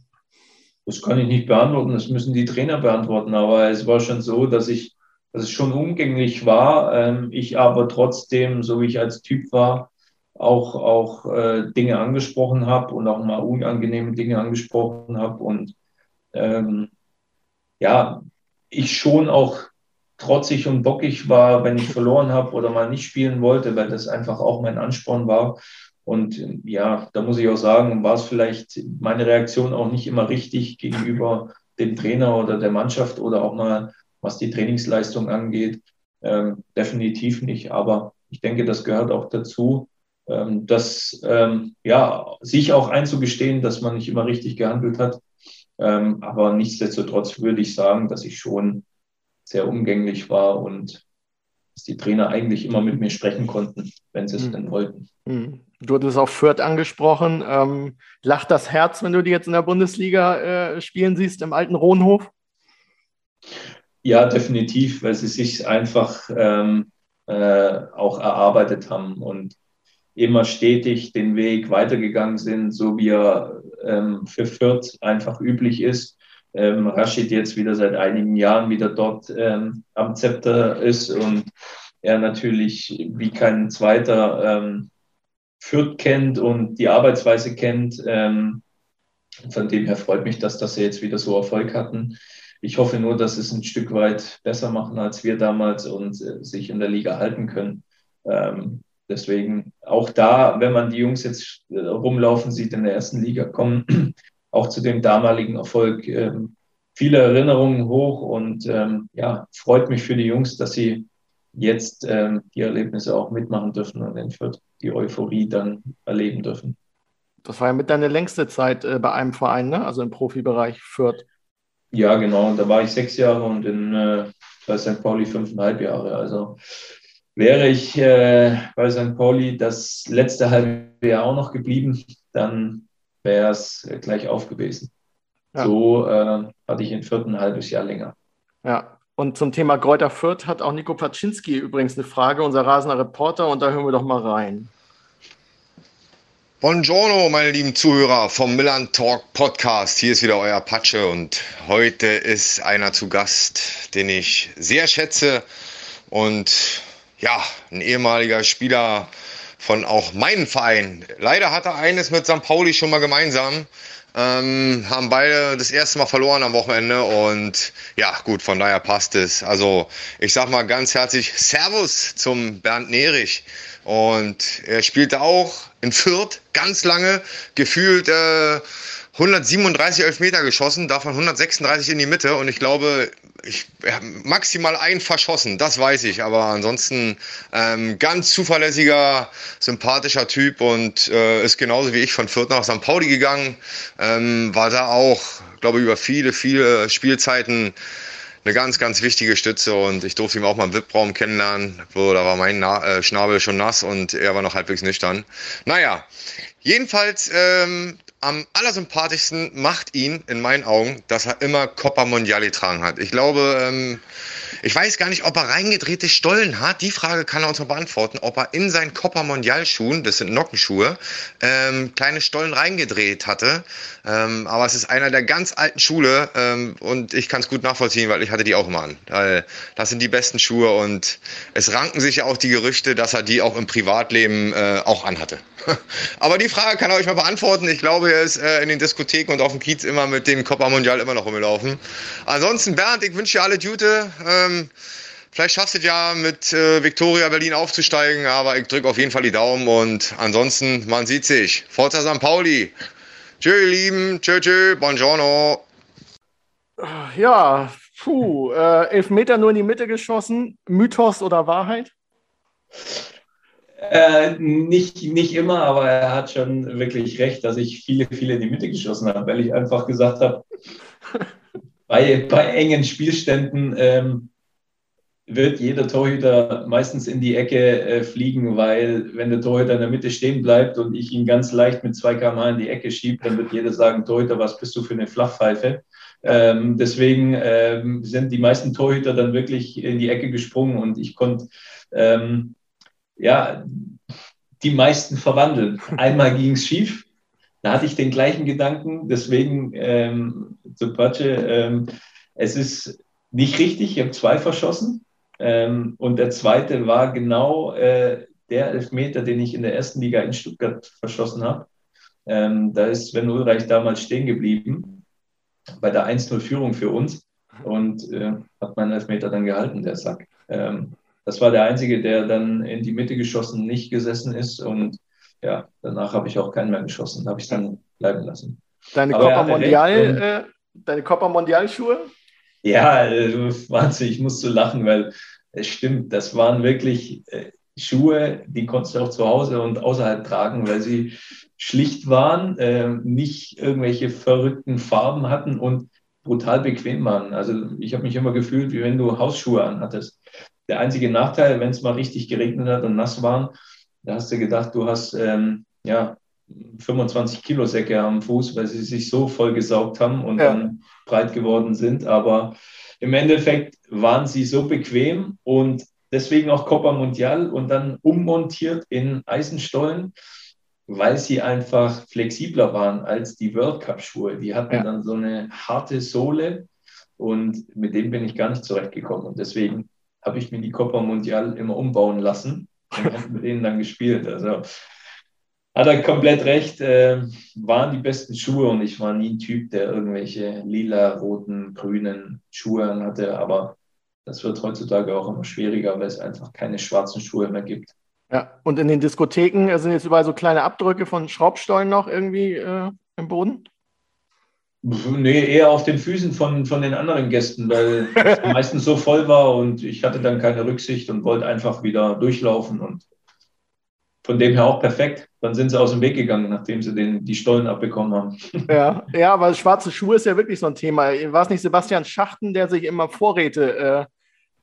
Das kann ich nicht beantworten, das müssen die Trainer beantworten. Aber es war schon so, dass ich, dass es schon umgänglich war. Ähm, ich aber trotzdem, so wie ich als Typ war, auch, auch äh, Dinge angesprochen habe und auch mal unangenehme Dinge angesprochen habe. Und ähm, ja, ich schon auch trotzig und bockig war, wenn ich verloren habe oder mal nicht spielen wollte, weil das einfach auch mein Ansporn war. Und ja, da muss ich auch sagen, war es vielleicht meine Reaktion auch nicht immer richtig gegenüber dem Trainer oder der Mannschaft oder auch mal, was die Trainingsleistung angeht. Ähm, definitiv nicht. Aber ich denke, das gehört auch dazu, ähm, dass, ähm, ja, sich auch einzugestehen, dass man nicht immer richtig gehandelt hat. Ähm, aber nichtsdestotrotz würde ich sagen, dass ich schon sehr umgänglich war und dass die Trainer eigentlich immer mit mir sprechen konnten, wenn sie es mhm. denn wollten. Mhm. Du hattest auch Fürth angesprochen. Ähm, lacht das Herz, wenn du die jetzt in der Bundesliga äh, spielen siehst, im alten Rohnhof? Ja, definitiv, weil sie sich einfach ähm, äh, auch erarbeitet haben und immer stetig den Weg weitergegangen sind, so wie er ähm, für Fürth einfach üblich ist. Ähm, Rashid jetzt wieder seit einigen Jahren wieder dort ähm, am Zepter ist und er natürlich wie kein zweiter ähm, Fürth kennt und die Arbeitsweise kennt. Ähm, von dem her freut mich, dass, dass sie jetzt wieder so Erfolg hatten. Ich hoffe nur, dass sie es ein Stück weit besser machen als wir damals und äh, sich in der Liga halten können. Ähm, deswegen auch da, wenn man die Jungs jetzt äh, rumlaufen sieht in der ersten Liga, kommen auch zu dem damaligen Erfolg ähm, viele Erinnerungen hoch und ähm, ja, freut mich für die Jungs, dass sie jetzt ähm, die Erlebnisse auch mitmachen dürfen und in Fürth die Euphorie dann erleben dürfen. Das war ja mit deiner längste Zeit äh, bei einem Verein, ne? also im Profibereich Fürth. Ja, genau. Da war ich sechs Jahre und in, äh, bei St. Pauli fünfeinhalb Jahre. Also wäre ich äh, bei St. Pauli das letzte halbe Jahr auch noch geblieben, dann wäre es gleich auf gewesen. Ja. So äh, hatte ich in Fürth ein halbes Jahr länger. Ja, und zum Thema Kräuter Fürth hat auch Nico Paczynski übrigens eine Frage, unser rasender Reporter, und da hören wir doch mal rein. Buongiorno, meine lieben Zuhörer vom Milan Talk Podcast. Hier ist wieder euer Patsche und heute ist einer zu Gast, den ich sehr schätze und ja, ein ehemaliger Spieler von auch meinem Verein. Leider hat er eines mit St. Pauli schon mal gemeinsam. Ähm, haben beide das erste Mal verloren am Wochenende und ja, gut, von daher passt es. Also ich sag mal ganz herzlich Servus zum Bernd Nerich. Und er spielte auch in Fürth ganz lange, gefühlt äh, 137 Elfmeter geschossen, davon 136 in die Mitte und ich glaube, ich habe maximal einen verschossen, das weiß ich, aber ansonsten ähm, ganz zuverlässiger, sympathischer Typ und äh, ist genauso wie ich von Fürth nach St. Pauli gegangen, ähm, war da auch, glaube ich, über viele, viele Spielzeiten eine ganz, ganz wichtige Stütze und ich durfte ihn auch mal im VIP-Raum kennenlernen, wo da war mein Na äh, Schnabel schon nass und er war noch halbwegs nüchtern. Naja, jedenfalls ähm, am allersympathischsten macht ihn in meinen Augen, dass er immer Coppa Mondiale tragen hat. Ich glaube, ähm, Ich weiß gar nicht, ob er reingedrehte Stollen hat. Die Frage kann er uns mal beantworten, ob er in seinen Copper Mondial Schuhen, das sind Nockenschuhe, ähm, kleine Stollen reingedreht hatte. Ähm, aber es ist einer der ganz alten Schule ähm, und ich kann es gut nachvollziehen, weil ich hatte die auch immer an. Weil das sind die besten Schuhe und es ranken sich ja auch die Gerüchte, dass er die auch im Privatleben äh, auch anhatte. aber die Frage kann er euch mal beantworten. Ich glaube, er ist äh, in den Diskotheken und auf dem Kiez immer mit dem Copper Mondial immer noch rumgelaufen. Ansonsten, Bernd, ich wünsche dir alle Jute. Ähm, vielleicht schaffst du es ja mit äh, Victoria Berlin aufzusteigen, aber ich drücke auf jeden Fall die Daumen und ansonsten, man sieht sich. Forza St. Pauli. Tschö, ihr Lieben. Tschö, tschö. Buongiorno. Ja, puh. Äh, elf Meter nur in die Mitte geschossen. Mythos oder Wahrheit? Äh, nicht, nicht immer, aber er hat schon wirklich recht, dass ich viele, viele in die Mitte geschossen habe, weil ich einfach gesagt habe, bei, bei engen Spielständen ähm, wird jeder Torhüter meistens in die Ecke äh, fliegen, weil wenn der Torhüter in der Mitte stehen bleibt und ich ihn ganz leicht mit 2 km in die Ecke schiebe, dann wird jeder sagen, Torhüter, was bist du für eine Flachpfeife? Ähm, deswegen ähm, sind die meisten Torhüter dann wirklich in die Ecke gesprungen und ich konnte ähm, ja, die meisten verwandeln. Einmal ging es schief, da hatte ich den gleichen Gedanken, deswegen ähm, zu Patsche, ähm, es ist nicht richtig, ich habe zwei verschossen ähm, und der zweite war genau äh, der Elfmeter, den ich in der ersten Liga in Stuttgart verschossen habe. Ähm, da ist Sven Ulreich damals stehen geblieben bei der 1-0-Führung für uns und äh, hat meinen Elfmeter dann gehalten, der Sack. Ähm, das war der Einzige, der dann in die Mitte geschossen nicht gesessen ist. Und ja, danach habe ich auch keinen mehr geschossen. Habe ich dann bleiben lassen. Deine Copa Mondial, äh, deine Copa Mondial Schuhe? Ja, äh, Wahnsinn, ich musste lachen, weil es stimmt, das waren wirklich äh, Schuhe, die konntest du auch zu Hause und außerhalb tragen, weil sie schlicht waren, äh, nicht irgendwelche verrückten Farben hatten und brutal bequem waren. Also ich habe mich immer gefühlt, wie wenn du Hausschuhe anhattest. Der einzige Nachteil, wenn es mal richtig geregnet hat und nass waren, da hast du gedacht, du hast ähm, ja, 25 Kilo Säcke am Fuß, weil sie sich so vollgesaugt haben und ja. dann breit geworden sind. Aber im Endeffekt waren sie so bequem und deswegen auch Copa Mundial und dann ummontiert in Eisenstollen, weil sie einfach flexibler waren als die World Cup Schuhe. Die hatten ja. dann so eine harte Sohle und mit dem bin ich gar nicht zurechtgekommen. Und deswegen habe ich mir die Copa Mundial immer umbauen lassen und habe mit denen dann gespielt. Also hat er komplett recht, äh, waren die besten Schuhe und ich war nie ein Typ, der irgendwelche lila, roten, grünen Schuhe hatte, aber das wird heutzutage auch immer schwieriger, weil es einfach keine schwarzen Schuhe mehr gibt. Ja, und in den Diskotheken sind jetzt überall so kleine Abdrücke von Schraubstollen noch irgendwie äh, im Boden? Nee, eher auf den Füßen von, von den anderen Gästen, weil es meistens so voll war und ich hatte dann keine Rücksicht und wollte einfach wieder durchlaufen und von dem her auch perfekt. Dann sind sie aus dem Weg gegangen, nachdem sie den, die Stollen abbekommen haben. Ja, ja, aber schwarze Schuhe ist ja wirklich so ein Thema. War es nicht Sebastian Schachten, der sich immer Vorräte äh,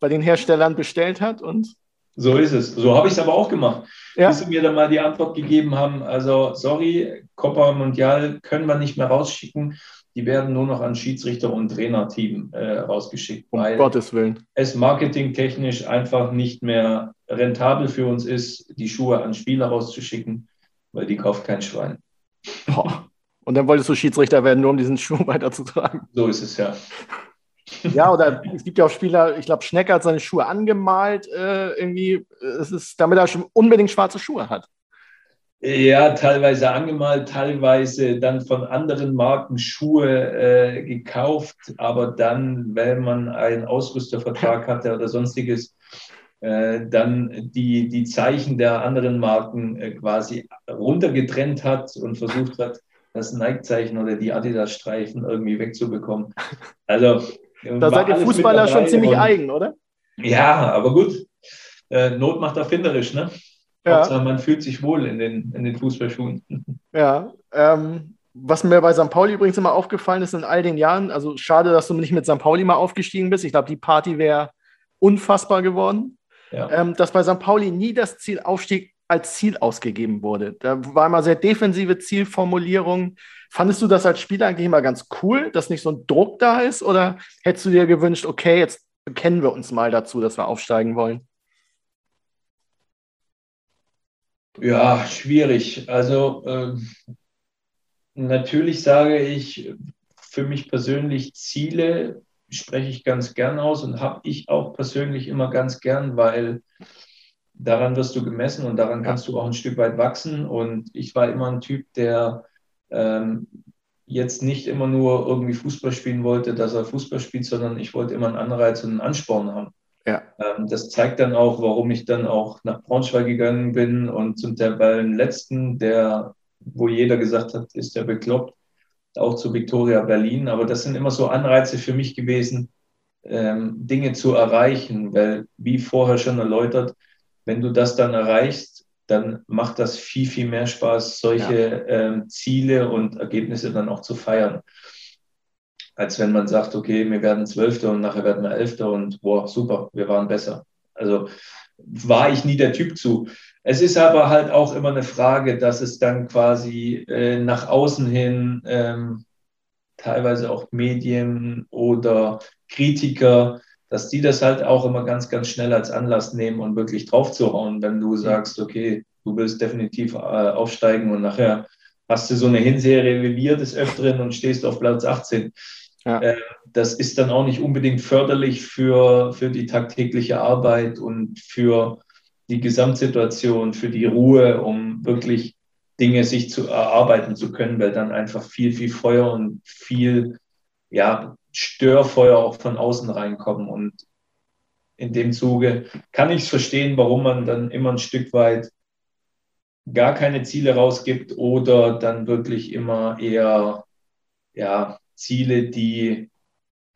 bei den Herstellern bestellt hat? Und so ist es. So habe ich es aber auch gemacht. Ja. Bis sie mir dann mal die Antwort gegeben haben, also sorry, Copa Mundial können wir nicht mehr rausschicken die werden nur noch an Schiedsrichter und Trainerteam äh, rausgeschickt, um weil Gottes Willen. es marketingtechnisch einfach nicht mehr rentabel für uns ist, die Schuhe an Spieler rauszuschicken, weil die kauft kein Schwein. Oh. Und dann wolltest du Schiedsrichter werden, nur um diesen Schuh weiterzutragen. So ist es ja. Ja, oder es gibt ja auch Spieler, ich glaube, Schnecker hat seine Schuhe angemalt, äh, irgendwie, es ist, damit er schon unbedingt schwarze Schuhe hat. Ja, teilweise angemalt, teilweise dann von anderen Marken Schuhe äh, gekauft, aber dann, wenn man einen Ausrüstervertrag hatte oder sonstiges, äh, dann die, die Zeichen der anderen Marken äh, quasi runtergetrennt hat und versucht hat, das Nike-Zeichen oder die Adidas-Streifen irgendwie wegzubekommen. Also, da seid ihr Fußballer schon ziemlich und, eigen, oder? Ja, aber gut. Äh, Not macht erfinderisch, ne? Ja. Hauptsache, man fühlt sich wohl in den, in den Fußballschuhen. Ja, ähm, was mir bei St. Pauli übrigens immer aufgefallen ist in all den Jahren, also schade, dass du nicht mit St. Pauli mal aufgestiegen bist. Ich glaube, die Party wäre unfassbar geworden. Ja. Ähm, dass bei St. Pauli nie das Ziel Aufstieg als Ziel ausgegeben wurde. Da war immer sehr defensive Zielformulierung. Fandest du das als Spieler eigentlich immer ganz cool, dass nicht so ein Druck da ist? Oder hättest du dir gewünscht, okay, jetzt bekennen wir uns mal dazu, dass wir aufsteigen wollen? Ja, schwierig. Also äh, natürlich sage ich für mich persönlich Ziele spreche ich ganz gern aus und habe ich auch persönlich immer ganz gern, weil daran wirst du gemessen und daran kannst du auch ein Stück weit wachsen. Und ich war immer ein Typ, der ähm, jetzt nicht immer nur irgendwie Fußball spielen wollte, dass er Fußball spielt, sondern ich wollte immer einen Anreiz und einen Ansporn haben. Ja. Ähm, das zeigt dann auch, warum ich dann auch nach Braunschweig gegangen bin und zum letzten, der, wo jeder gesagt hat, ist der bekloppt, auch zu Victoria Berlin. Aber das sind immer so Anreize für mich gewesen, ähm, Dinge zu erreichen, weil, wie vorher schon erläutert, wenn du das dann erreichst, dann macht das viel, viel mehr Spaß, solche ja. ähm, Ziele und Ergebnisse dann auch zu feiern. Als wenn man sagt, okay, wir werden Zwölfter und nachher werden wir Elfter und boah, super, wir waren besser. Also war ich nie der Typ zu. Es ist aber halt auch immer eine Frage, dass es dann quasi äh, nach außen hin ähm, teilweise auch Medien oder Kritiker dass die das halt auch immer ganz, ganz schnell als Anlass nehmen und wirklich draufzuhauen, wenn du sagst, okay, du willst definitiv äh, aufsteigen und nachher hast du so eine Hinserie wie wir des Öfteren und stehst auf Platz 18. Ja. Äh, das ist dann auch nicht unbedingt förderlich für, für die tagtägliche Arbeit und für die Gesamtsituation, für die Ruhe, um wirklich Dinge sich zu erarbeiten zu können, weil dann einfach viel, viel Feuer und viel ja, Störfeuer auch von außen reinkommen. Und in dem Zuge kann ich es verstehen, warum man dann immer ein Stück weit gar keine Ziele rausgibt oder dann wirklich immer eher ja, Ziele, die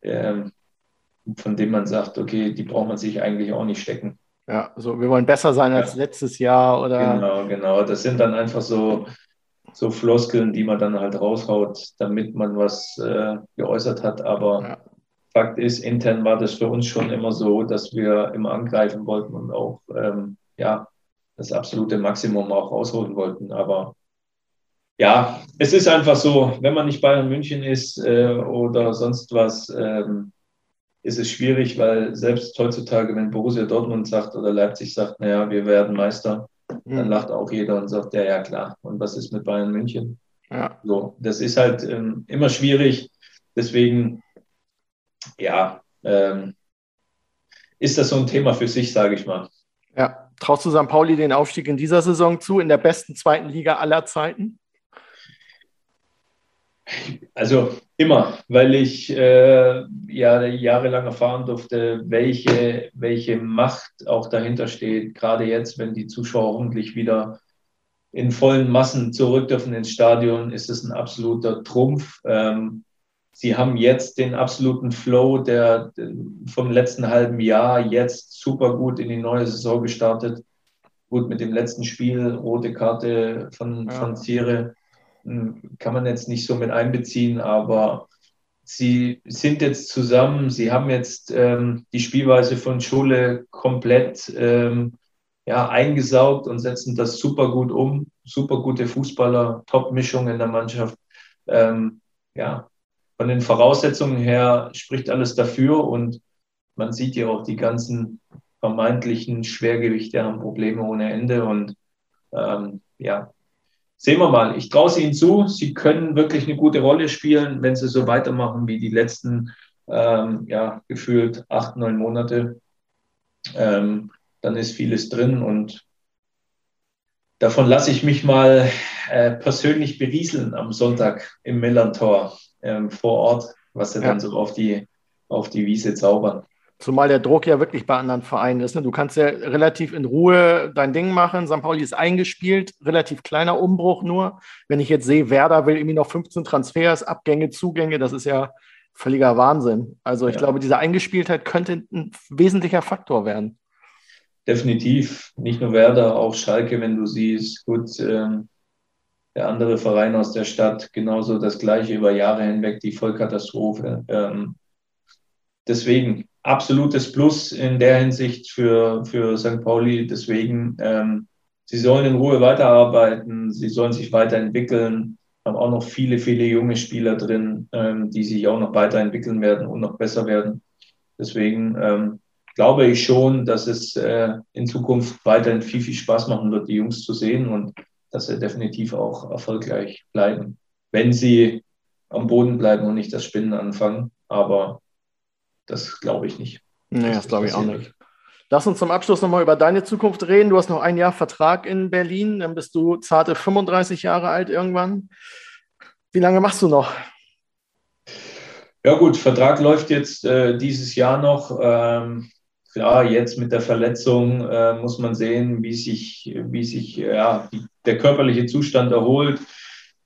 äh, von denen man sagt, okay, die braucht man sich eigentlich auch nicht stecken. Ja, also wir wollen besser sein als ja. letztes Jahr oder. Genau, genau. Das sind dann einfach so so Floskeln, die man dann halt raushaut, damit man was äh, geäußert hat. Aber ja. Fakt ist, intern war das für uns schon immer so, dass wir immer angreifen wollten und auch ähm, ja, das absolute Maximum auch rausholen wollten. Aber ja, es ist einfach so, wenn man nicht Bayern München ist äh, oder sonst was, ähm, ist es schwierig, weil selbst heutzutage, wenn Borussia Dortmund sagt oder Leipzig sagt, naja, wir werden Meister, dann mhm. lacht auch jeder und sagt, ja, ja, klar. Und was ist mit Bayern München? Ja. So, das ist halt ähm, immer schwierig. Deswegen, ja, ähm, ist das so ein Thema für sich, sage ich mal. Ja, traust du St. Pauli den Aufstieg in dieser Saison zu, in der besten zweiten Liga aller Zeiten? Also immer, weil ich äh, ja jahrelang erfahren durfte, welche, welche Macht auch dahinter steht. Gerade jetzt, wenn die Zuschauer hoffentlich wieder in vollen Massen zurück dürfen ins Stadion, ist es ein absoluter Trumpf. Ähm, sie haben jetzt den absoluten Flow der, vom letzten halben Jahr jetzt super gut in die neue Saison gestartet. Gut mit dem letzten Spiel, rote Karte von, ja. von Ziere kann man jetzt nicht so mit einbeziehen, aber sie sind jetzt zusammen, sie haben jetzt ähm, die Spielweise von Schule komplett ähm, ja, eingesaugt und setzen das super gut um. Super gute Fußballer, Top-Mischung in der Mannschaft. Ähm, ja, von den Voraussetzungen her spricht alles dafür und man sieht ja auch die ganzen vermeintlichen Schwergewichte haben Probleme ohne Ende und ähm, ja, sehen wir mal. Ich traue sie ihnen zu. Sie können wirklich eine gute Rolle spielen, wenn sie so weitermachen wie die letzten, ähm, ja, gefühlt acht, neun Monate. Ähm, dann ist vieles drin und davon lasse ich mich mal äh, persönlich berieseln am Sonntag im Millantor ähm, vor Ort, was sie ja. dann so auf die, auf die Wiese zaubern. Zumal der Druck ja wirklich bei anderen Vereinen ist. Ne? Du kannst ja relativ in Ruhe dein Ding machen. St. Pauli ist eingespielt, relativ kleiner Umbruch nur. Wenn ich jetzt sehe, Werder will irgendwie noch 15 Transfers, Abgänge, Zugänge, das ist ja völliger Wahnsinn. Also ich ja. glaube, diese Eingespieltheit könnte ein wesentlicher Faktor werden. Definitiv. Nicht nur Werder, auch Schalke, wenn du siehst. Gut, ähm, der andere Verein aus der Stadt, genauso das gleiche über Jahre hinweg, die Vollkatastrophe. Ähm, deswegen, absolutes Plus in der Hinsicht für, für St. Pauli. Deswegen, ähm, sie sollen in Ruhe weiterarbeiten, sie sollen sich weiterentwickeln, haben auch noch viele, viele junge Spieler drin, ähm, die sich auch noch weiterentwickeln werden und noch besser werden. Deswegen ähm, glaube ich schon, dass es äh, in Zukunft weiterhin viel, viel Spaß machen wird, die Jungs zu sehen und dass sie definitiv auch erfolgreich bleiben, wenn sie am Boden bleiben und nicht das Spinnen anfangen. Aber das glaube ich nicht. Nee, das glaube ich auch nicht. Lass uns zum Abschluss nochmal über deine Zukunft reden. Du hast noch ein Jahr Vertrag in Berlin, dann bist du zarte 35 Jahre alt irgendwann. Wie lange machst du noch? Ja gut, Vertrag läuft jetzt äh, dieses Jahr noch. Ähm, klar, jetzt mit der Verletzung äh, muss man sehen, wie sich, wie sich ja, die, der körperliche Zustand erholt,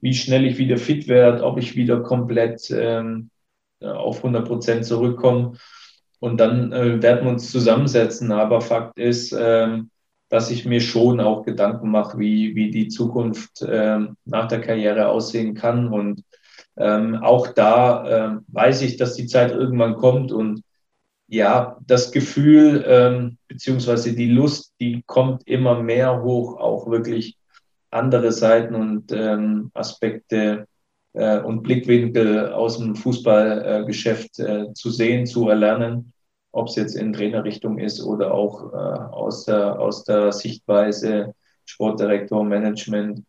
wie schnell ich wieder fit werde, ob ich wieder komplett ähm, auf 100 Prozent zurückkomme. Und dann äh, werden wir uns zusammensetzen. Aber Fakt ist, ähm, dass ich mir schon auch Gedanken mache, wie, wie die Zukunft ähm, nach der Karriere aussehen kann. Und ähm, auch da äh, weiß ich, dass die Zeit irgendwann kommt und ja, das Gefühl ähm, beziehungsweise die Lust, die kommt immer mehr hoch, auch wirklich andere Seiten und ähm, Aspekte äh, und Blickwinkel aus dem Fußballgeschäft äh, zu sehen, zu erlernen, ob es jetzt in Trainerrichtung ist oder auch äh, aus, der, aus der Sichtweise Sportdirektor, Management.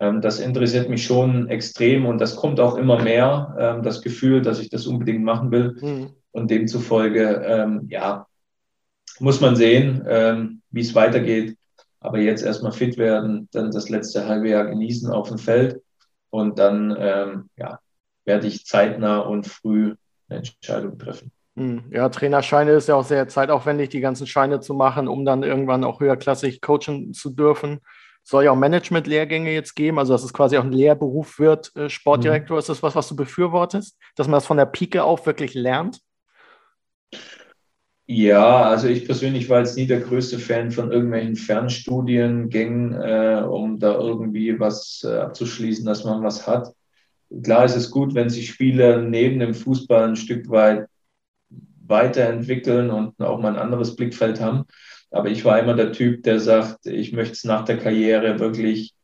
Ähm, das interessiert mich schon extrem und das kommt auch immer mehr, ähm, das Gefühl, dass ich das unbedingt machen will. Mhm. Und demzufolge, ähm, ja, muss man sehen, ähm, wie es weitergeht. Aber jetzt erstmal fit werden, dann das letzte halbe Jahr genießen auf dem Feld und dann ähm, ja, werde ich zeitnah und früh eine Entscheidung treffen. Mhm. Ja, Trainerscheine ist ja auch sehr zeitaufwendig, die ganzen Scheine zu machen, um dann irgendwann auch höherklassig coachen zu dürfen soll ja auch Management-Lehrgänge jetzt geben, also dass es quasi auch ein Lehrberuf wird, äh, Sportdirektor. Mhm. Ist das was, was du befürwortest, dass man das von der Pike auf wirklich lernt? Ja, also ich persönlich war jetzt nie der größte Fan von irgendwelchen Fernstudiengängen, äh, um da irgendwie was äh, abzuschließen, dass man was hat. Klar ist es gut, wenn sich Spieler neben dem Fußball ein Stück weit weiterentwickeln und auch mal ein anderes Blickfeld haben. Aber ich war immer der Typ, der sagt, ich möchte es nach der Karriere wirklich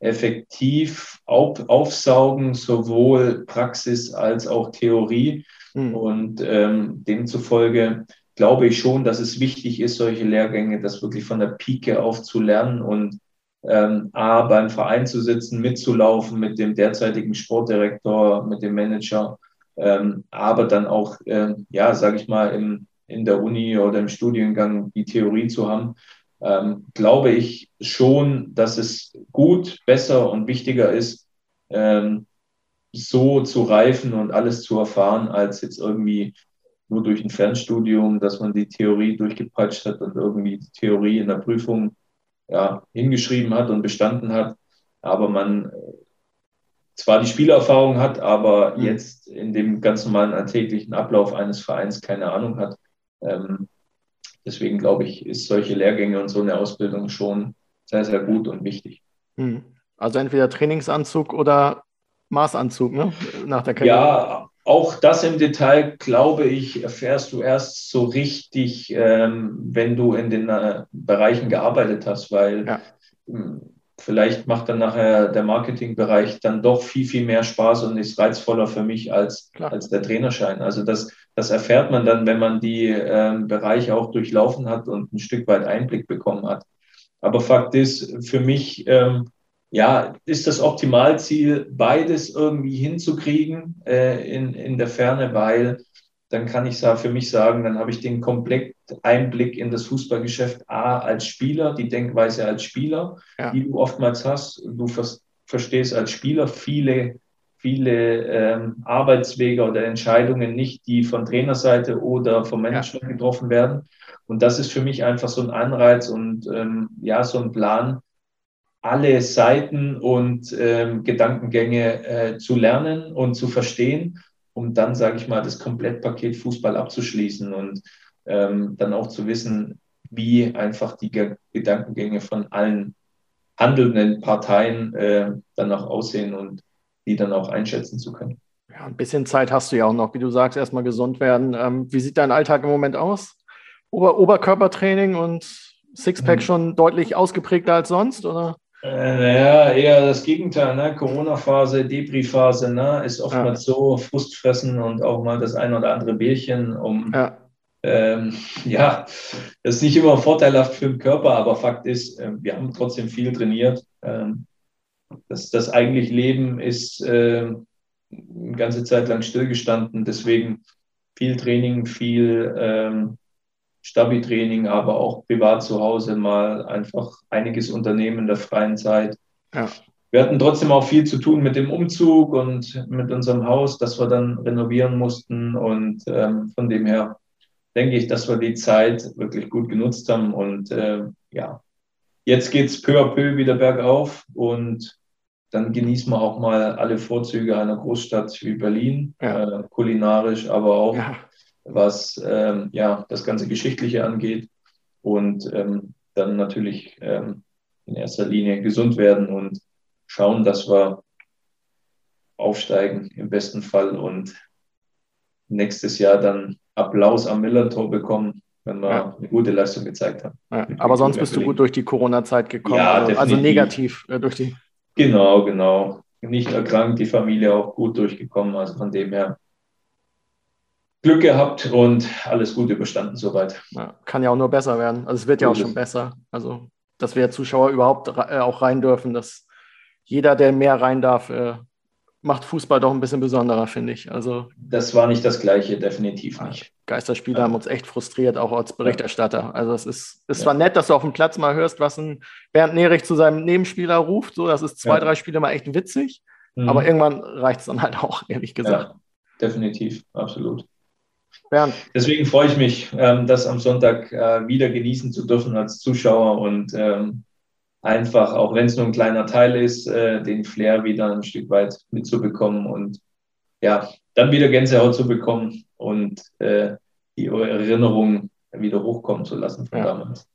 effektiv auf, aufsaugen, sowohl Praxis als auch Theorie. Mhm. Und ähm, demzufolge glaube ich schon, dass es wichtig ist, solche Lehrgänge, das wirklich von der Pike auf zu lernen und ähm, A, beim Verein zu sitzen, mitzulaufen mit dem derzeitigen Sportdirektor, mit dem Manager, ähm, aber dann auch, ähm, ja, sage ich mal, im, in der Uni oder im Studiengang die Theorie zu haben, ähm, glaube ich schon, dass es gut, besser und wichtiger ist, ähm, so zu reifen und alles zu erfahren, als jetzt irgendwie nur durch ein Fernstudium, dass man die Theorie durchgepeitscht hat und irgendwie die Theorie in der Prüfung ja, hingeschrieben hat und bestanden hat, aber man äh, zwar die Spielerfahrung hat, aber mhm. jetzt in dem ganz normalen alltäglichen Ablauf eines Vereins keine Ahnung hat. Ähm, deswegen glaube ich, ist solche Lehrgänge und so eine Ausbildung schon sehr, sehr gut und wichtig. Hm. Also entweder Trainingsanzug oder Maßanzug, ne? Nach der Karriere. Ja, auch das im Detail, glaube ich, erfährst du erst so richtig, ähm, wenn du in den äh, Bereichen gearbeitet hast, weil ja. Hm, vielleicht macht dann nachher der Marketingbereich dann doch viel, viel mehr Spaß und ist reizvoller für mich als, als der Trainerschein. Also das, das erfährt man dann, wenn man die ähm, Bereiche auch durchlaufen hat und ein Stück weit Einblick bekommen hat. Aber Fakt ist, für mich, ähm, ja, ist das Optimalziel, beides irgendwie hinzukriegen äh, in, in der Ferne, weil dann kann ich für mich sagen, dann habe ich den komplett Einblick in das Fußballgeschäft A als Spieler, die Denkweise als Spieler, ja. die du oftmals hast. Du verstehst als Spieler viele viele ähm, Arbeitswege oder Entscheidungen nicht, die von Trainerseite oder vom Management ja. getroffen werden. Und das ist für mich einfach so ein Anreiz und ähm, ja, so ein Plan, alle Seiten und ähm, Gedankengänge äh, zu lernen und zu verstehen, um dann, sage ich mal, das Komplettpaket Fußball abzuschließen und ähm, dann auch zu wissen, wie einfach die Ge Gedankengänge von allen handelnden Parteien äh, dann auch aussehen und die dann auch einschätzen zu können. Ja, ein bisschen Zeit hast du ja auch noch, wie du sagst, erstmal gesund werden. Ähm, wie sieht dein Alltag im Moment aus? Ober Oberkörpertraining und Sixpack mhm. schon deutlich ausgeprägter als sonst, oder? Äh, ja, eher das Gegenteil, ne? Corona-Phase, Debris-Phase, ne? Ist oftmals ja. so Frustfressen und auch mal das ein oder andere Bierchen, um ja. Ähm, ja, das ist nicht immer vorteilhaft für den Körper, aber Fakt ist, äh, wir haben trotzdem viel trainiert. Ähm, das, das eigentlich Leben ist äh, eine ganze Zeit lang stillgestanden. Deswegen viel Training, viel ähm, Stabi-Training, aber auch privat zu Hause mal einfach einiges unternehmen in der freien Zeit. Ja. Wir hatten trotzdem auch viel zu tun mit dem Umzug und mit unserem Haus, das wir dann renovieren mussten. Und ähm, von dem her denke ich, dass wir die Zeit wirklich gut genutzt haben. Und äh, ja, jetzt geht es peu à peu wieder bergauf und dann genießen wir auch mal alle Vorzüge einer Großstadt wie Berlin, ja. äh, kulinarisch, aber auch ja. Was ähm, ja, das ganze Geschichtliche angeht. Und ähm, dann natürlich ähm, in erster Linie gesund werden und schauen, dass wir aufsteigen im besten Fall und nächstes Jahr dann Applaus am Millertor bekommen, wenn wir ja. eine gute Leistung gezeigt haben. Ja, aber sonst bist du gut durch die Corona-Zeit gekommen, ja, also, also negativ äh, durch die. Genau, genau. Nicht erkrankt, die Familie auch gut durchgekommen. Also von dem her Glück gehabt und alles gut überstanden soweit. Ja, kann ja auch nur besser werden. Also es wird ja auch schon besser. Also, dass wir Zuschauer überhaupt äh, auch rein dürfen, dass jeder, der mehr rein darf, äh, macht Fußball doch ein bisschen besonderer, finde ich. Also, das war nicht das Gleiche, definitiv nicht. Geisterspiele ja. haben uns echt frustriert, auch als Berichterstatter. Also es ist, ist ja. zwar nett, dass du auf dem Platz mal hörst, was ein Bernd Nerich zu seinem Nebenspieler ruft. So, das ist zwei, ja. drei Spiele mal echt witzig. Mhm. Aber irgendwann reicht es dann halt auch, ehrlich gesagt. definitiv, absolut. Bernd. Deswegen freue ich mich, ähm, das am Sonntag äh, wieder genießen zu dürfen als Zuschauer und ähm, einfach, auch wenn es nur ein kleiner Teil ist, äh, den Flair wieder ein Stück weit mitzubekommen und ja, dann wieder Gänsehaut zu bekommen und äh, die Erinnerungen wieder hochkommen zu lassen von ja. damals.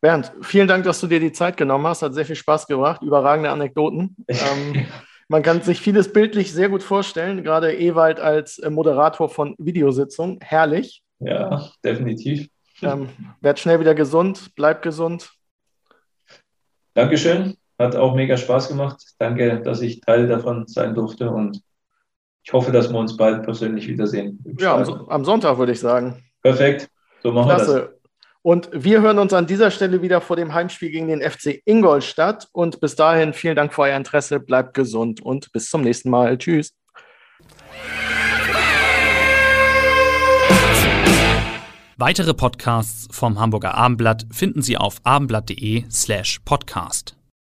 Bernd, vielen Dank, dass du dir die Zeit genommen hast. Hat sehr viel Spaß gebracht. Überragende Anekdoten. ähm, man kann sich vieles bildlich sehr gut vorstellen. Gerade Ewald als äh, Moderator von Videositzungen. Herrlich. Ja, definitiv. Ähm, werd schnell wieder gesund. Bleib gesund. Dankeschön. Hat auch mega Spaß gemacht. Danke, dass ich Teil davon sein durfte und ich hoffe, dass wir uns bald persönlich wiedersehen. Ja, am, am, Sonntag würde ich sagen. Perfekt. So machen Klasse. wir das. Und wir hören uns an dieser Stelle wieder vor dem Heimspiel gegen den FC Ingolstadt. Und bis dahin vielen Dank für euer Interesse. Bleibt gesund und bis zum nächsten Mal. Tschüss. Weitere Podcasts vom Hamburger Abendblatt finden Sie auf abendblatt.de slash podcast.